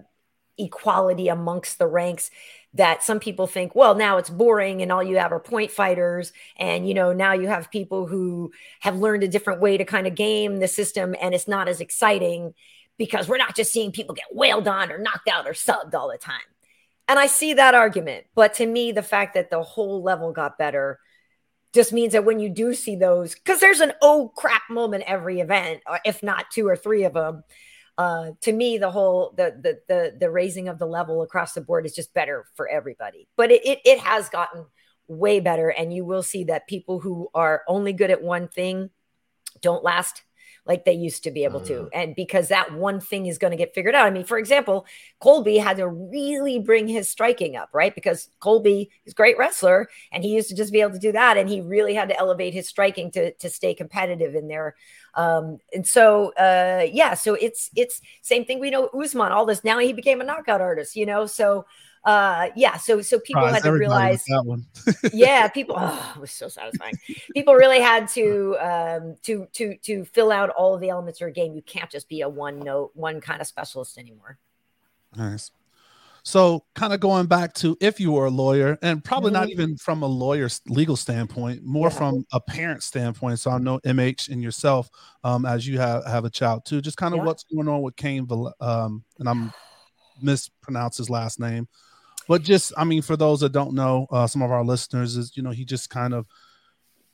equality amongst the ranks that some people think, well, now it's boring and all you have are point fighters. And, you know, now you have people who have learned a different way to kind of game the system and it's not as exciting because we're not just seeing people get wailed on or knocked out or subbed all the time. And I see that argument. But to me, the fact that the whole level got better just means that when you do see those, because there's an oh crap moment every event, or if not two or three of them, uh, to me, the whole the, the the the raising of the level across the board is just better for everybody. But it it, it has gotten way better, and you will see that people who are only good at one thing don't last like they used to be able Mm. to. And because that one thing is going to get figured out. I mean, for example, Colby had to really bring his striking up, right? Because Colby is a great wrestler and he used to just be able to do that. And he really had to elevate his striking to, to stay competitive in there. Um, and so, uh, yeah, so it's, it's same thing. We know Usman, all this. Now he became a knockout artist, you know? So, uh, yeah, so, so people had to realize that one. <laughs> yeah people oh, it was so satisfying people really had to um to to to fill out all of the elements of your game you can't just be a one note one kind of specialist anymore Nice. So, kind of going back to if you were a lawyer, and probably not Mhm. even from a lawyer's legal standpoint, more Yeah. from a parent standpoint. So, I know MH and yourself, um, as you have have a child too, just kind of Yeah. what's going on with Cain, um, and I'm mispronounce his last name, but just I mean, for those that don't know, uh, some of our listeners is you know he just kind of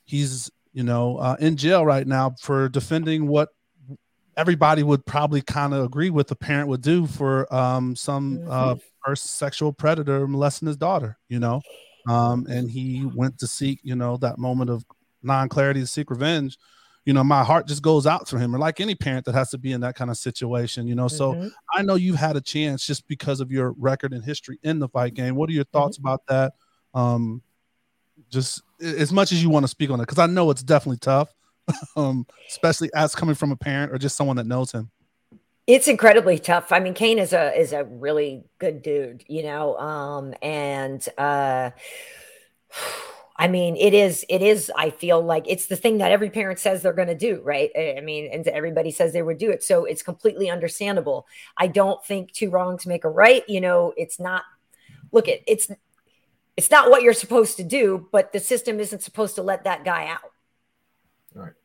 he's you know uh, in jail right now for defending what everybody would probably kind of agree with the parent would do for um, some uh, first sexual predator molesting his daughter, you know. Um, and he went to seek, you know, that moment of non-clarity to seek revenge. You know, my heart just goes out for him, or like any parent that has to be in that kind of situation, you know. So Mhm. I know you've had a chance just because of your record and history in the fight game. What are your thoughts about that? Um, just as much as you want to speak on it, because I know it's definitely tough, <laughs> um, especially as coming from a parent or just someone that knows him. it's incredibly tough i mean cain is a is a really good dude you know um and uh <sighs> I mean, it is, it is, I feel like it's the thing that every parent says they're going to do, right? I mean, and everybody says they would do it. So it's completely understandable. I don't think two wrongs make a right. You know, it's not, look, it, it's, it's not what you're supposed to do, but the system isn't supposed to let that guy out.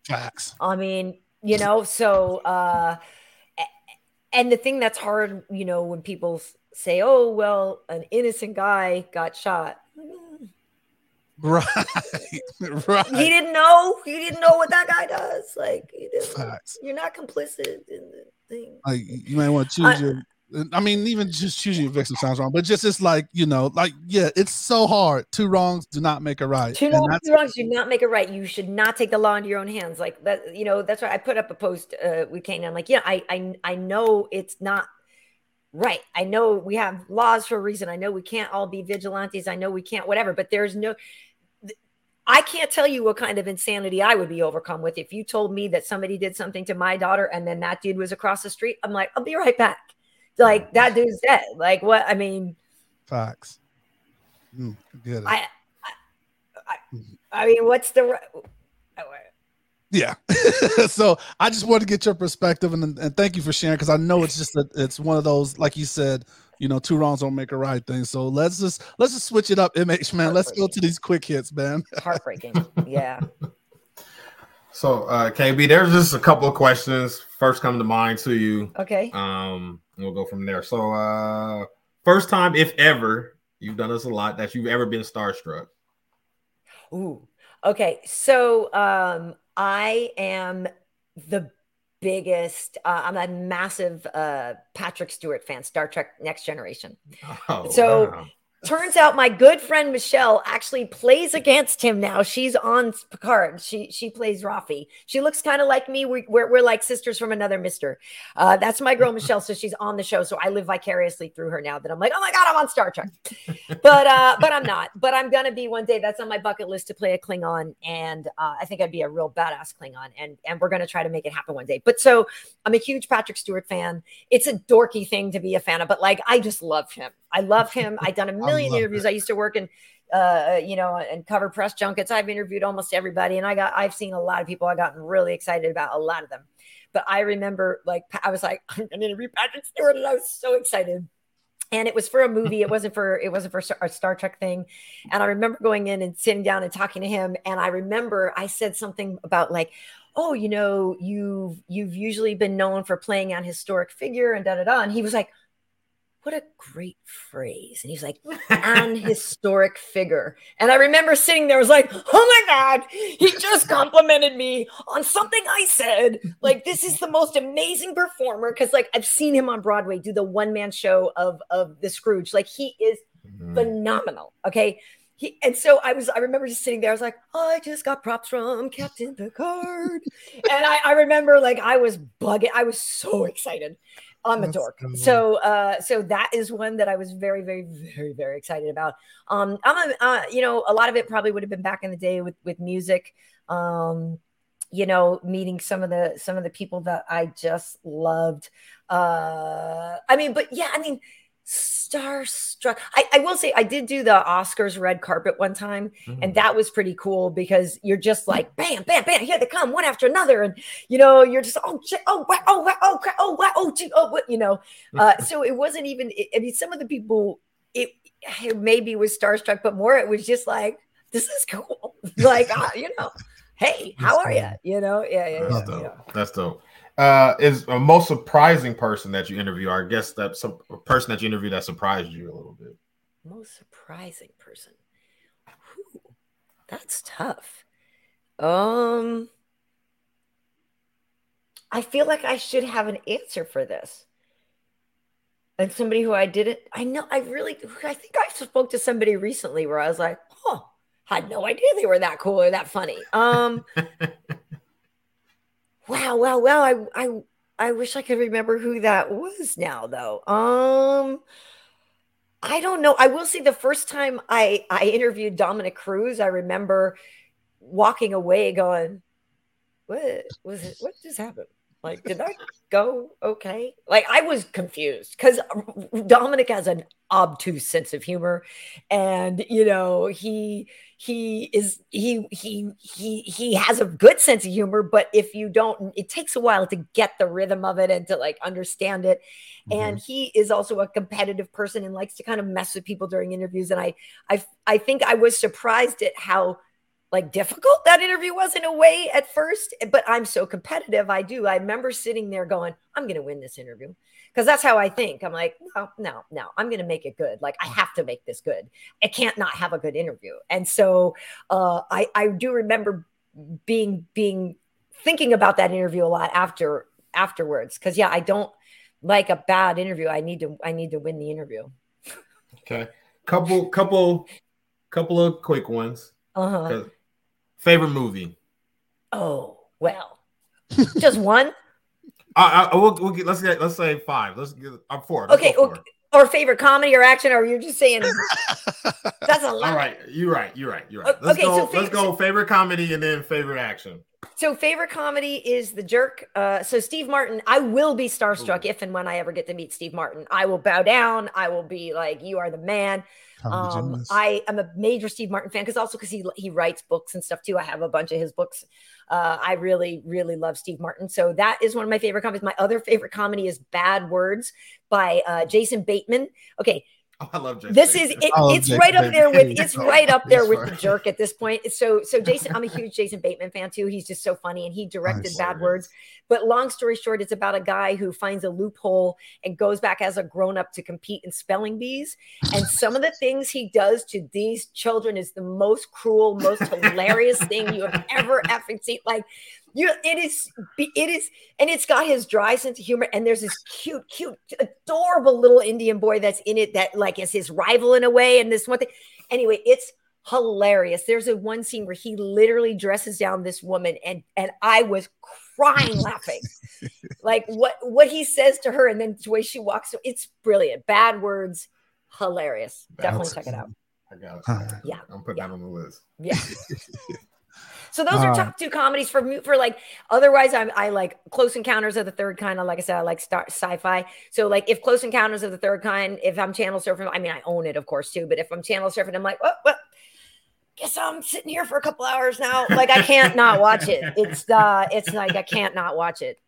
Facts. I mean, you know, so uh and the thing that's hard, you know, when people say, "Oh, well, an innocent guy got shot." Right. <laughs> right. He didn't know. He didn't know what that guy does. Like, he didn't, Facts. you're not complicit in the thing. Like you might want to choose I- your I mean, even just choosing your victim sounds wrong, but just it's like, you know, like, yeah, it's so hard. Two wrongs do not make a right. Two, And wrongs- two wrongs do not make a right. You should not take the law into your own hands. Like that, you know, that's why I put up a post uh, with Cain. I'm like, yeah, I, I, I know it's not right. I know we have laws for a reason. I know we can't all be vigilantes. I know we can't whatever, but there's no, I can't tell you what kind of insanity I would be overcome with if you told me that somebody did something to my daughter and then that dude was across the street. I'm like, I'll be right back. Like that dude's dead. Like what? I mean, Fox. Mm, get it. I, I, I, I mean, what's the yeah. <laughs> so I just wanted to get your perspective and, and thank you for sharing because I know it's just that it's one of those, like you said, you know, two wrongs don't make a right thing. So let's just let's just switch it up, MH man. Let's go to these quick hits, man. <laughs> heartbreaking. Yeah. So, uh, KB, there's just a couple of questions first come to mind to you. Okay. Um, and we'll go from there. So, uh, first time, if ever, you've done this a lot, that you've ever been starstruck. Ooh. Okay. So um I am the biggest uh, I'm a massive uh Patrick Stewart fan, Star Trek Next Generation. Oh, So- wow. Turns out my good friend Michelle actually plays against him now. She's on Picard. She she plays Raffi. She looks kind of like me. We, we're, we're like sisters from another mister. Uh, that's my girl Michelle. So she's on the show. So I live vicariously through her now that I'm like, oh my God, I'm on Star Trek. but uh, but I'm not. But I'm gonna be one day. That's on my bucket list to play a Klingon. And uh, I think I'd be a real badass Klingon. And and we're gonna try to make it happen one day. But so I'm a huge Patrick Stewart fan. It's a dorky thing to be a fan of, but like I just love him. I love him. I've done a million interviews. I used to work in uh you know and cover press junkets. I've interviewed almost everybody and i got i've seen a lot of people. I gotten really excited about a lot of them. But i remember like i was like <laughs> i'm gonna interview patrick stewart and i was so excited. And it was for a movie. It wasn't for it wasn't for a star trek thing. And i remember going in and sitting down and talking to him. And i remember i said something about like oh you know you've you've usually been known for playing an historic figure and da da da. And he was like what a great phrase. And he's like, an <laughs> historic figure. And I remember sitting there, I was like, oh my God, he just complimented me on something I said. Like, this is the most amazing performer. Cause like I've seen him on Broadway do the one man show of, of the Scrooge. Like he is Mhm. phenomenal. Okay. he, and so I was, I remember just sitting there. I was like, oh, I just got props from Captain Picard. and I, I remember like I was bugging. I was so excited. I'm a That's dork. cool. So, uh, so that is one that I was very, very, very, very excited about. Um, I'm, a, uh, you know, a lot of it probably would have been back in the day with with music. Um, you know, meeting some of the some of the people that I just loved. Uh, I mean, but yeah, I mean, starstruck. I, I will say I did do the Oscars red carpet one time, Mm-hmm. and that was pretty cool because you're just like bam, bam, bam, here they come one after another, and you know you're just oh shit, oh wow, oh wow, oh crap, oh wow, oh gee, oh what you know. <laughs> Uh, so it wasn't even. I mean, some of the people it, it maybe was starstruck, but more it was just like this is cool, <laughs> like ah, you know. Hey, how are you? You know, yeah, yeah, yeah. That's yeah. That's dope. Uh, is a most surprising person that you interview? Or I guess that some a person that you interview that surprised you a little bit. Most surprising person. That's tough. Um, I feel like I should have an answer for this. And somebody who I didn't, I know, I really, I think I spoke to somebody recently where I was like, oh, huh, had no idea they were that cool or that funny. Um, <laughs> wow, wow, wow. I, I, I wish I could remember who that was now, though. Um, I don't know. I will say the first time I I interviewed Dominick Cruz, I remember walking away going, "What was it? What just happened? Like, did that go okay?" Like, I was confused because Dominic has an obtuse sense of humor, and you know he he is he he he he has a good sense of humor but if you don't it takes a while to get the rhythm of it and to like understand it. And mm-hmm. he is also a competitive person and likes to kind of mess with people during interviews. And i i i think i was surprised at how like difficult that interview was in a way at first but i'm so competitive i do i remember sitting there going i'm going to win this interview because that's how I think. I'm like, no, no, no, I'm going to make it good. Like, I have to make this good. I can't not have a good interview. And so uh, I, I do remember being, being, thinking about that interview a lot after, afterwards. Cause yeah, I don't like a bad interview. I need to, I need to win the interview. Okay, couple, couple, couple of quick ones. Uh huh. 'Cause- Favorite movie? Oh, well, just <laughs> one. I, I we'll, we'll get, let's get let's say five. Let's get I'm four. Let's Okay, four. okay. Or favorite comedy or action, or you're just saying <laughs> that's a lot. All right, you're right. You're right. You're right. Let's okay, go. so let's go. Favorite comedy and then favorite action. So favorite comedy is The Jerk. Uh, so Steve Martin, I will be starstruck if and when I ever get to meet Steve Martin. I will bow down. I will be like, "You are the man." Um. I am a major Steve Martin fan because also because he he writes books and stuff too. I have a bunch of his books. Uh, I really really love Steve Martin. So that is one of my favorite comedies. My other favorite comedy is Bad Words by uh, Jason Bateman. Okay, Oh, I love Jason. this is it, I it's Jason right up there with Bateman. <laughs> it's right up there with the jerk at this point. So so <laughs> jason i'm a huge jason bateman fan too. He's just so funny and he directed Nice. bad words. But long story short it's about a guy who finds a loophole and goes back as a grown-up to compete in spelling bees. And some of the things he does to these children is the most cruel most <laughs> hilarious thing you have ever effing seen. Like you it is it is and it's got his dry sense of humor and there's this cute cute adorable little indian boy that's in it that like is his rival in a way and this one thing. Anyway it's hilarious. There's a one scene where he literally dresses down this woman and and i was crying laughing. <laughs> Like what what he says to her and then the way she walks it's brilliant. Bad words hilarious. Definitely check it out. I got it. Huh. Yeah, I'm putting that on the list. yeah. <laughs> so those are Uh, top two comedies for me. For like, otherwise, I'm I like Close Encounters of the Third Kind. Like I said, I like star, sci-fi. So like, if Close Encounters of the Third Kind, if I'm channel surfing, I mean, I own it, of course, too. But if I'm channel surfing, I'm like, what, what? Guess I'm sitting here for a couple hours now. Like I can't not watch it. <laughs> It's uh, it's like I can't not watch it.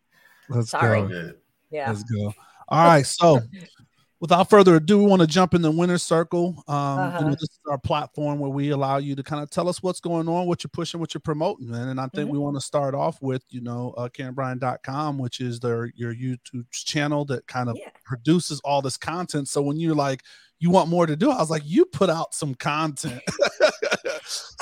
Let's sorry. go. Yeah. Let's go. All right. So, <laughs> without further ado, we want to jump in the winner's circle. Um, you know, Uh-huh. this is our platform where we allow you to kind of tell us what's going on, what you're pushing, what you're promoting, man. And I think Mhm. we want to start off with, you know, uh, KarynBryant.com, which is their your YouTube channel that kind of Yeah. produces all this content. So when you're like, you want more to do, I was like, you put out some content. <laughs>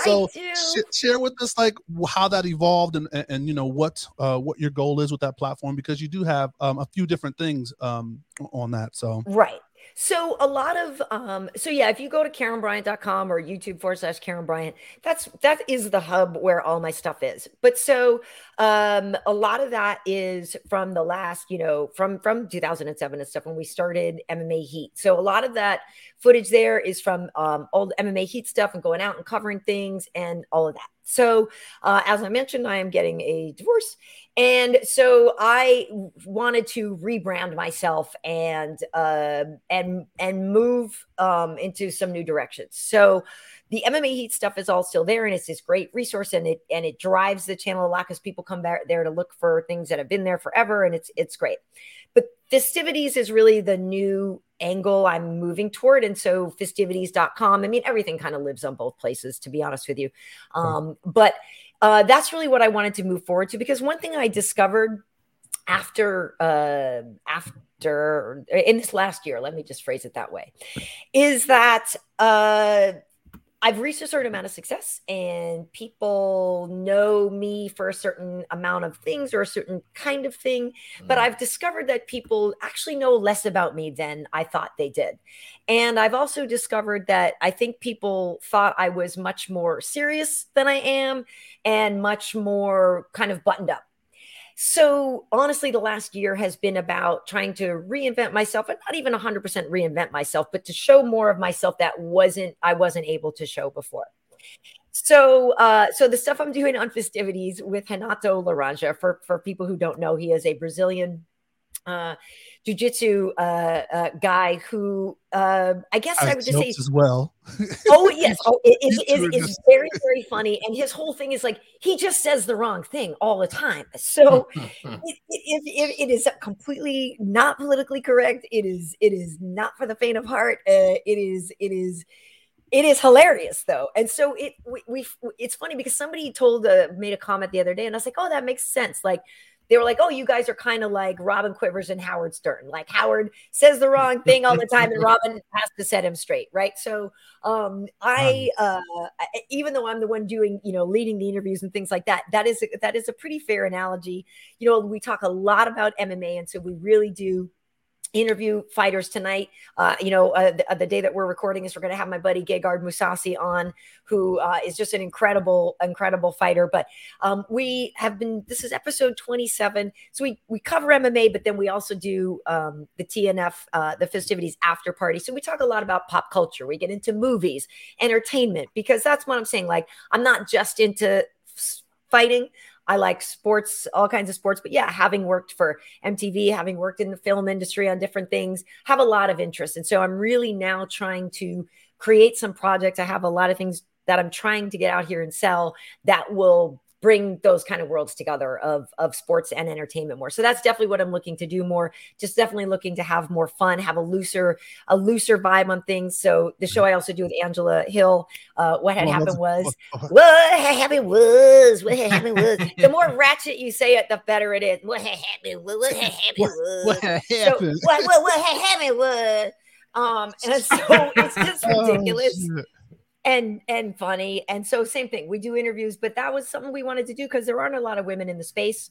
so sh- share with us like how that evolved and, and and, you know what uh what your goal is with that platform because you do have um, a few different things um on that so Right. So a lot of um, so yeah, if you go to KarynBryant.com or YouTube forward slash Karyn Bryant, that's that is the hub where all my stuff is. But so um, a lot of that is from the last, you know, from from 2007 and stuff when we started MMA Heat. So a lot of that footage there is from um, old MMA Heat stuff and going out and covering things and all of that. So, uh, as I mentioned, I am getting a divorce. And so I wanted to rebrand myself and uh, and and move um, into some new directions. So the MMA Heat stuff is all still there, and it's this great resource, and it and it drives the channel a lot because people come back there to look for things that have been there forever, and it's it's great. But fistivities is really the new angle I'm moving toward. And so fistivities.com, I mean, everything kind of lives on both places, to be honest with you. Um, but uh, that's really what I wanted to move forward to because one thing I discovered after uh, after in this last year, let me just phrase it that way, is that uh, I've reached a certain amount of success and people know me for a certain amount of things or a certain kind of thing. But mm. I've discovered that people actually know less about me than I thought they did. And I've also discovered that I think people thought I was much more serious than I am and much more kind of buttoned up. So honestly, the last year has been about trying to reinvent myself and not even 100% reinvent myself, but to show more of myself that wasn't, I wasn't able to show before. So, uh, so the stuff I'm doing on fistivities with Renato Laranja, for, for people who don't know, he is a Brazilian uh, jujitsu uh, uh, guy who uh, I guess I, I would just say as well. <laughs> oh yes, oh, it, it, <laughs> it, it's very very funny, and his whole thing is like he just says the wrong thing all the time. So <laughs> it, it is completely not politically correct. It is it is not for the faint of heart. Uh, it is it is it is hilarious though and so it we, we it's funny because somebody told uh, made a comment the other day and i was like oh that makes sense like they were like, "Oh, you guys are kind of like Robin Quivers and Howard Stern. Like Howard says the wrong thing all the time, and Robin has to set him straight, right?" So, um, I, uh, even though I'm the one doing, you know, leading the interviews and things like that, that is a, that is a pretty fair analogy. You know, we talk a lot about MMA, and so we really do interview fighters tonight. Uh, you know, uh, the, uh, the, day that we're recording is we're going to have my buddy Gegard Mousasi on, who uh, is just an incredible, incredible fighter. But um, we have been. This is episode 27, so we we cover MMA, but then we also do um, the TNF, uh, the fistivities after party. So we talk a lot about pop culture. We get into movies, entertainment, because that's what I'm saying. Like, I'm not just into fighting. I like sports, all kinds of sports. But yeah, having worked for MTV, having worked in the film industry on different things, have a lot of interest. And so I'm really now trying to create some projects. I have a lot of things that I'm trying to get out here and sell that will bring those kind of worlds together of of sports and entertainment more. So that's definitely what I'm looking to do more. Just definitely looking to have more fun, have a looser a looser vibe on things. So the show I also do with Angela Hill, uh, what had well, happened was <laughs> what had happened was what had happened was <laughs> the more ratchet you say it, the better it is. What had happened? What, what had happened was what, had <laughs> happened? So, what, what, what had happened was um and so it's just oh, ridiculous. Oh, and and funny. And so same thing. We do interviews, but that was something we wanted to do because there aren't a lot of women in the space,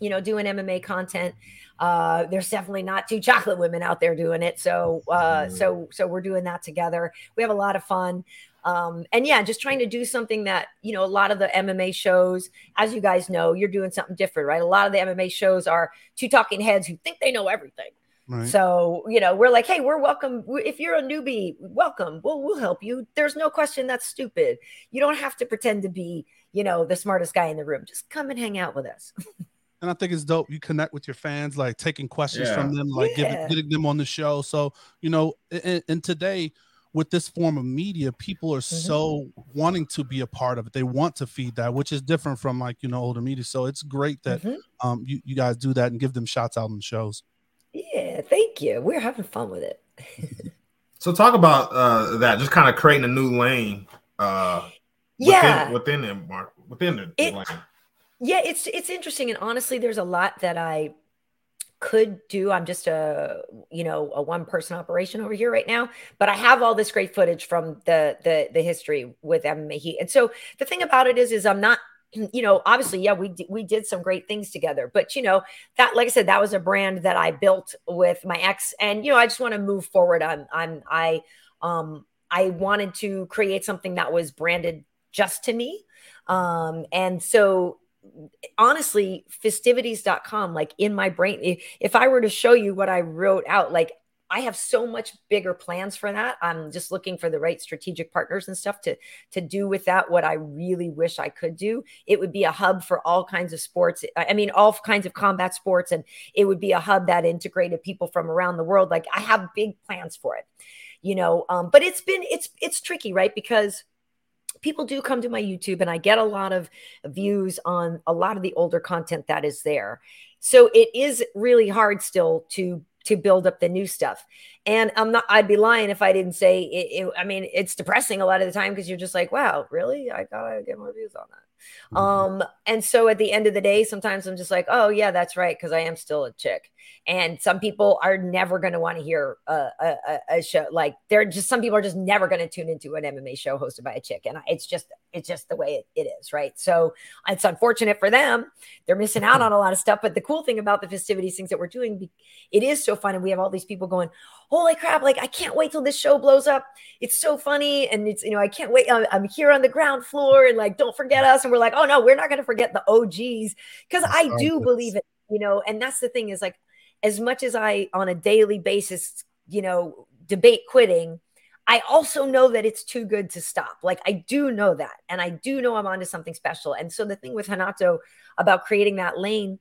you know, doing MMA content. Uh, there's definitely not two chocolate women out there doing it. So uh, mm. so so we're doing that together. We have a lot of fun. Um, and yeah, just trying to do something that, you know, a lot of the MMA shows, as you guys know, you're doing something different, right? A lot of the MMA shows are two talking heads who think they know everything Right. So, you know, we're like, hey, we're welcome. If you're a newbie, welcome. We'll, we'll help you. There's no question that's stupid. You don't have to pretend to be, you know, the smartest guy in the room. Just come and hang out with us. <laughs> and I think it's dope. You connect with your fans, like taking questions yeah. from them, like yeah. giving, getting them on the show. So, you know, and, and today, with this form of media, people are mm-hmm. so wanting to be a part of it. They want to feed that, which is different from like you know older media. So it's great that mm-hmm. um you, you guys do that and give them shots out on the shows. Yeah, thank you. We're having fun with it. <laughs> so talk about uh, that, just kind of creating a new lane. Uh, yeah, within, within the mark within the, it, lane. Yeah, it's it's interesting, and honestly, there's a lot that I could do. I'm just a you know a one person operation over here right now, but I have all this great footage from the the the history with MMA and so the thing about it is, is I'm not <clears throat> you know, obviously, yeah, we we did some great things together. But you know, that like I said, that was a brand that I built with my ex, and you know, I just want to move forward. I'm I'm I um I wanted to create something that was branded just to me. Um, and so honestly, fistivities.com, like in my brain, if I were to show you what I wrote out, like I have so much bigger plans for that. I'm just looking for the right strategic partners and stuff to to do with that what I really wish I could do. It would be a hub for all kinds of sports. I mean all kinds of combat sports and it would be a hub that integrated people from around the world. Like I have big plans for it. You know, um, but it's been it's it's tricky, right? Because people do come to my YouTube and I get a lot of views on a lot of the older content that is there. So it is really hard still to to build up the new stuff. And I'm not I'd be lying if I didn't say it, it I mean it's depressing a lot of the time because you're just like, wow, really? I gotta get more views on that. Mm-hmm. Um, and so at the end of the day, sometimes I'm just like, oh yeah, that's right, because I am still a chick. And some people are never going to want to hear a, a, a, show like they're just some people are just never going to tune into an MMA show hosted by a chick, and it's just it's just the way it, it is, right? So it's unfortunate for them; they're missing out on a lot of stuff. But the cool thing about the fistivities things that we're doing, it is so fun, and we have all these people going, holy crap, like I can't wait till this show blows up. It's so funny. And it's, you know, I can't wait. I'm, I'm here on the ground floor and like, don't forget us. And we're like, oh no, we're not going to forget the OGs. Cause I do believe it, you know, and that's the thing is like, as much as I on a daily basis, you know, debate quitting, I also know that it's too good to stop. Like I do know that. And I do know I'm onto something special. And so the thing with Renato about creating that lane,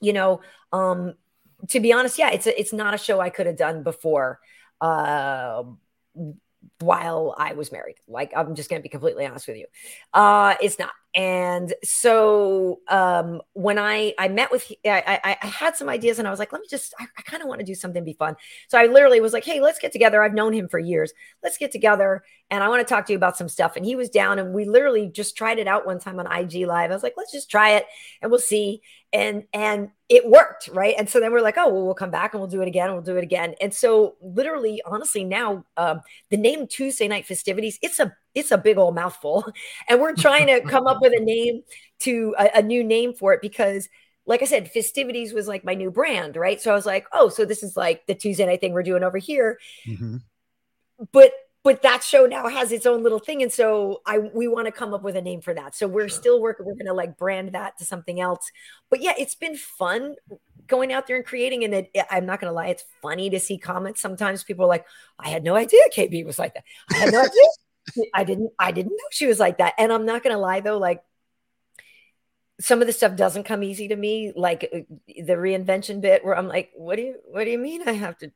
you know, um, to be honest, yeah, it's a, it's not a show I could have done before. Uh, while I was married. Like I'm just to be completely honest with you. Uh it's not. And so um when I I met with I, I, had some ideas and I was like, let me just I, I kind of want to do something be fun. So I literally was like, hey, let's get together. I've known him for years. Let's get together and I want to talk to you about some stuff. And he was down and we literally just tried it out one time on IG live. I was like, let's just try it and we'll see. And and it worked, right? And so then we're like, oh, well, we'll come back and we'll do it again. And we'll do it again. And so literally, honestly, now um, the name Tuesday Night Fistivities, it's a it's a big old mouthful. <laughs> And we're trying to come up with a name to a, a new name for it because like I said, fistivities was like my new brand, right? So I was like, oh, so this is like the Tuesday night thing we're doing over here. Mm-hmm. But but that show now has its own little thing. And so I we want to come up with a name for that. So we're sure. still working, we're gonna like brand that to something else. But yeah, it's been fun going out there and creating. And it, I'm not gonna lie, it's funny to see comments. Sometimes people are like, I had no idea KB was like that. I had no <laughs> idea. I didn't I didn't know she was like that. And I'm not gonna lie though, like some of the stuff doesn't come easy to me, like uh, the reinvention bit where I'm like, what do you what do you mean I have to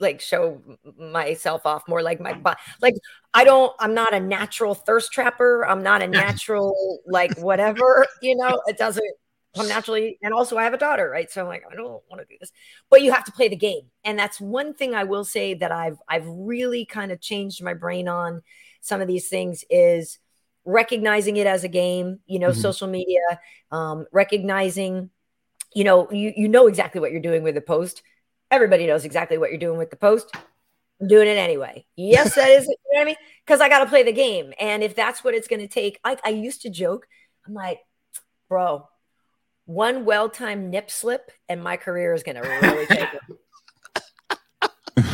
like show myself off more like my body like i don't i'm not a natural thirst trapper. I'm not a natural like whatever you know? It doesn't come naturally and also i have a daughter right? So i'm like i don't want to do this. But you have to play the game. And that's one thing i will say that i've i've really kind of changed my brain on some of these things is recognizing it as a game, you know, mm-hmm. social media, um, recognizing, you know, you, you know exactly what you're doing with the post. Everybody knows exactly what you're doing with the post. I'm doing it anyway. Yes, that is, <laughs> you know what I mean? Because I got to play the game. And if that's what it's going to take, I, I used to joke, I'm like, bro, one well timed nip slip and my career is going to really take it.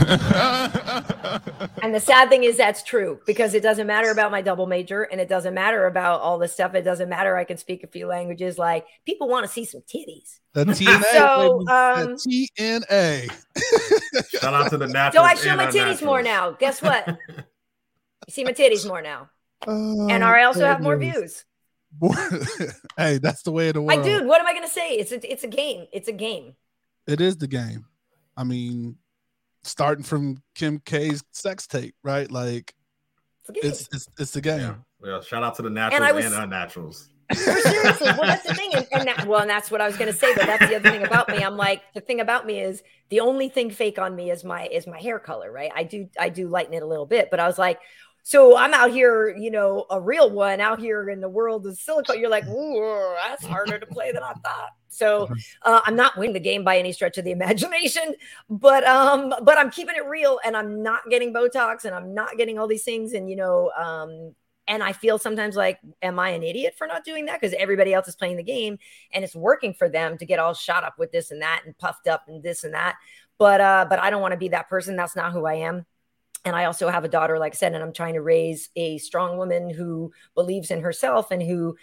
<laughs> and the sad thing is that's true because it doesn't matter about my double major and it doesn't matter about all this stuff. It doesn't matter. I can speak a few languages. Like people want to see some titties. The TNA. <laughs> so, um, the TNA. <laughs> Shout out to the natural. So I show my titties more now. Guess what? you see my titties more now. Oh, and I also have more views. hey, that's the way of the world. Like, dude, what am I gonna say? It's a, it's a game. It's a game. It is the game. I mean, starting from Kim K's sex tape, right? Like it's it's, it's the game. Yeah. Well, shout out to the naturals and, was, and unnaturals. <laughs> seriously, well, that's the thing, and, and that, well, and that's what I was going to say. But that's the other thing about me. I'm like, the thing about me is the only thing fake on me is my is my hair color, right? I do I do lighten it a little bit, but I was like, so I'm out here, you know, a real one out here in the world of silicone. You're like, ooh, that's harder to play than I thought. So uh, I'm not winning the game by any stretch of the imagination, but um, but I'm keeping it real, and I'm not getting Botox, and I'm not getting all these things, and you know, um, and I feel sometimes like, am I an idiot for not doing that? Because everybody else is playing the game and it's working for them to get all shot up with this and that and puffed up and this and that. But uh, but I don't want to be that person. That's not who I am. And I also have a daughter, like I said, and I'm trying to raise a strong woman who believes in herself and who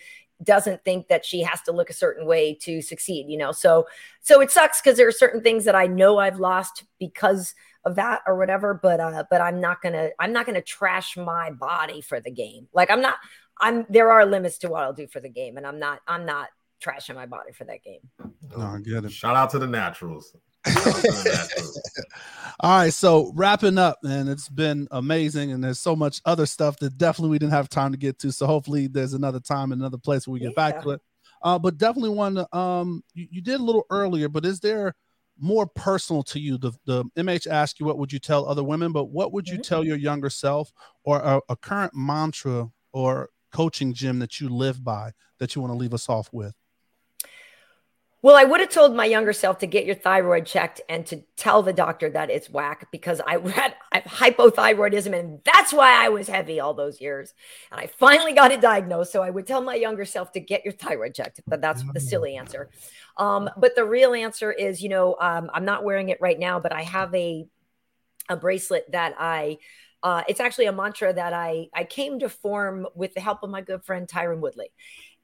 doesn't think that she has to look a certain way to succeed you know so so it sucks because there are certain things that i know i've lost because of that or whatever but uh but i'm not gonna i'm not gonna trash my body for the game like i'm not i'm there are limits to what i'll do for the game and i'm not i'm not trashing my body for that game No, I get it. Shout out to the naturals. Shout out to the naturals. All right, so wrapping up, and it's been amazing, and there's so much other stuff that definitely we didn't have time to get to. So hopefully, there's another time, and another place where we get back to it. Uh, but definitely one. Um, you, you did a little earlier, but is there more personal to you? The the MH asked you, what would you tell other women? But what would you Mhm. tell your younger self, or a, a current mantra or coaching gym that you live by that you want to leave us off with? Well, I would have told my younger self to get your thyroid checked and to tell the doctor that it's whack because I <laughs> had I have hypothyroidism and that's why I was heavy all those years. And I finally got it diagnosed. So I would tell my younger self to get your thyroid checked, but that's the silly answer. Um, but the real answer is, you know, um, I'm not wearing it right now, but I have a a bracelet that I uh, it's actually a mantra that I I came to form with the help of my good friend Tyron Woodley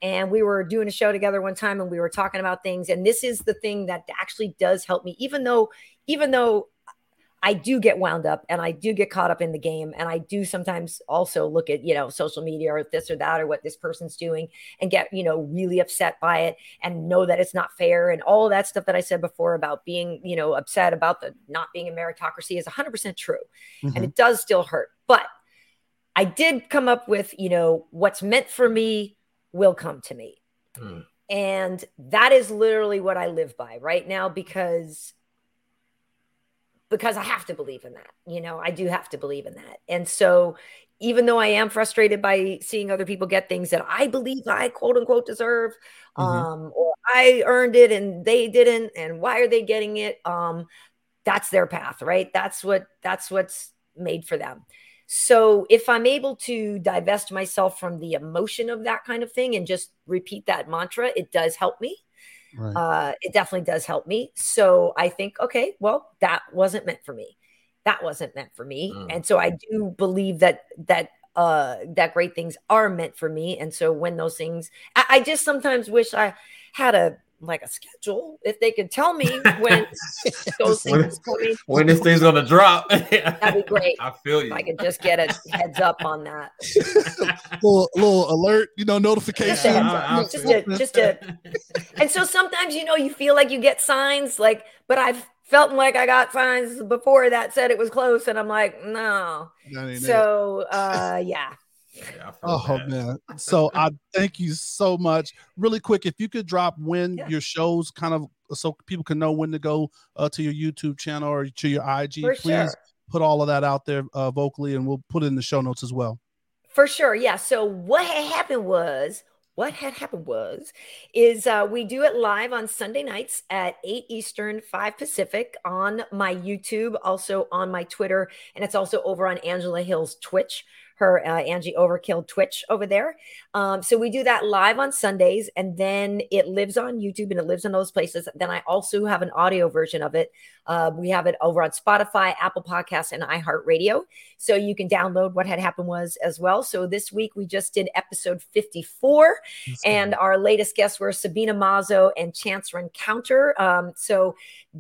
and we were doing a show together one time and we were talking about things and this is the thing that actually does help me even though even though I do get wound up and I do get caught up in the game and I do sometimes also look at you know social media or this or that or what this person's doing and get you know really upset by it and know that it's not fair and all that stuff that I said before about being you know upset about the not being a meritocracy is 100% true and Mhm. it does still hurt. But I did come up with, you know, what's meant for me will come to me. Hmm. And that is literally what I live by right now because because I have to believe in that. You know, I do have to believe in that. And so even though I am frustrated by seeing other people get things that I believe I quote unquote deserve, Mhm. um, or I earned it and they didn't, and why are they getting it? Um, that's their path, right? That's what that's what's made for them. So if I'm able to divest myself from the emotion of that kind of thing and just repeat that mantra, it does help me. Right. Uh, it definitely does help me. So I think, okay, well, that wasn't meant for me. That wasn't meant for me. Mm. And so I do believe that that uh that great things are meant for me. And so when those things I, I just sometimes wish I had a like a schedule if they could tell me <laughs> when those When- things coming. when this thing's gonna drop. <laughs> That'd be great. I feel you. If I could just get a heads up on that. <laughs> little little alert, you know, notification. heads I- I. Just feel a just a and so sometimes you know you feel like you get signs like but i've felt like i got signs before that said it was close and i'm like no That it. so uh yeah Yeah, Oh that. man. <laughs> So I thank you so much. Really quick, if you could drop when Yeah. your shows kind of so people can know when to go uh, to your YouTube channel or to your IG, for please sure put all of that out there uh, vocally and we'll put it in the show notes as well. for sure yeah so what had happened was what had happened was is uh, we do it live on sunday nights at 8 eastern 5 pacific on my youtube also on my twitter and it's also over on angela hill's twitch her uh, angie overkill twitch over there. Um, so we do that live on sundays and then it lives on youtube and it lives in those places. Then i also have an audio version of it. Uh, we have it over on spotify apple podcasts and iheartradio. So you can download what had happened was as well. So this week we just did episode 54 and our latest guests were Sabina Mazo and Chance Rencounter. Um, so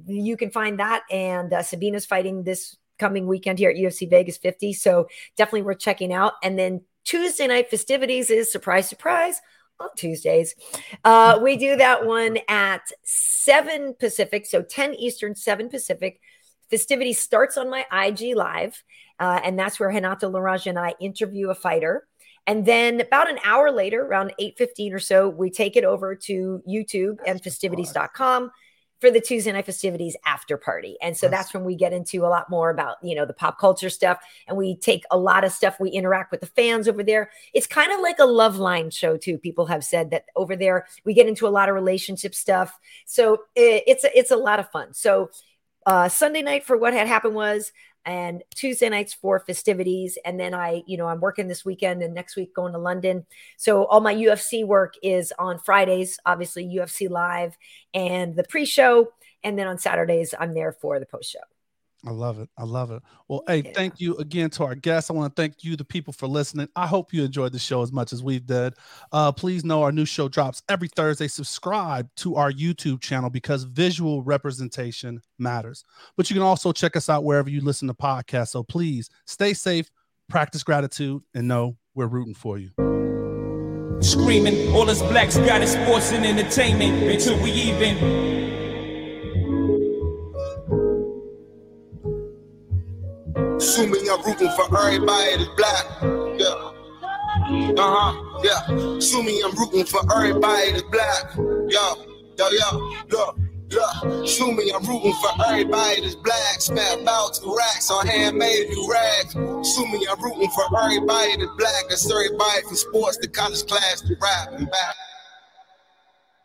you can find that. And uh, Sabina's fighting this coming weekend here at UFC Vegas 50. So definitely worth checking out. And then Tuesday night fistivities is surprise, surprise on Tuesdays. Uh, we do that one at 7 Pacific. So 10 Eastern, 7 Pacific. Festivity starts on my IG Live. Uh, and that's where Renato Laranja and I interview a fighter. And then about an hour later, around 8:15 or so, we take it over to YouTube and fistivities.com for the Tuesday night fistivities after party. And so that's when we get into a lot more about, you know, the pop culture stuff and we take a lot of stuff we interact with the fans over there. It's kind of like a love line show too. People have said that over there we get into a lot of relationship stuff. So it, it's a, it's a lot of fun. So uh, Sunday night for what had happened was and Tuesday nights for fistivities. And then I, you know, I'm working this weekend and next week going to London. So all my UFC work is on Fridays, obviously UFC live and the pre-show. And then on Saturdays, I'm there for the post show. I love it. I love it. Well, hey, yeah. thank you again to our guests. I want to thank you, the people, for listening. I hope you enjoyed the show as much as we've did. Uh, please know our new show drops every Thursday. Subscribe to our YouTube channel because visual representation matters. But you can also check us out wherever you listen to podcasts. So please stay safe, practice gratitude, and know we're rooting for you. Screaming, all us blacks got is sports and entertainment until we even. Assuming I'm rooting for everybody that's black. Yeah. Uh-huh. Yeah. Assuming I'm rooting for everybody that's black. Yo, yo, yo, yo. Yeah, assuming I'm rooting for everybody that's black. Spent about two racks on handmade new rags. Assuming I'm rooting for everybody that's black. That's everybody from sports to college class to rap and back.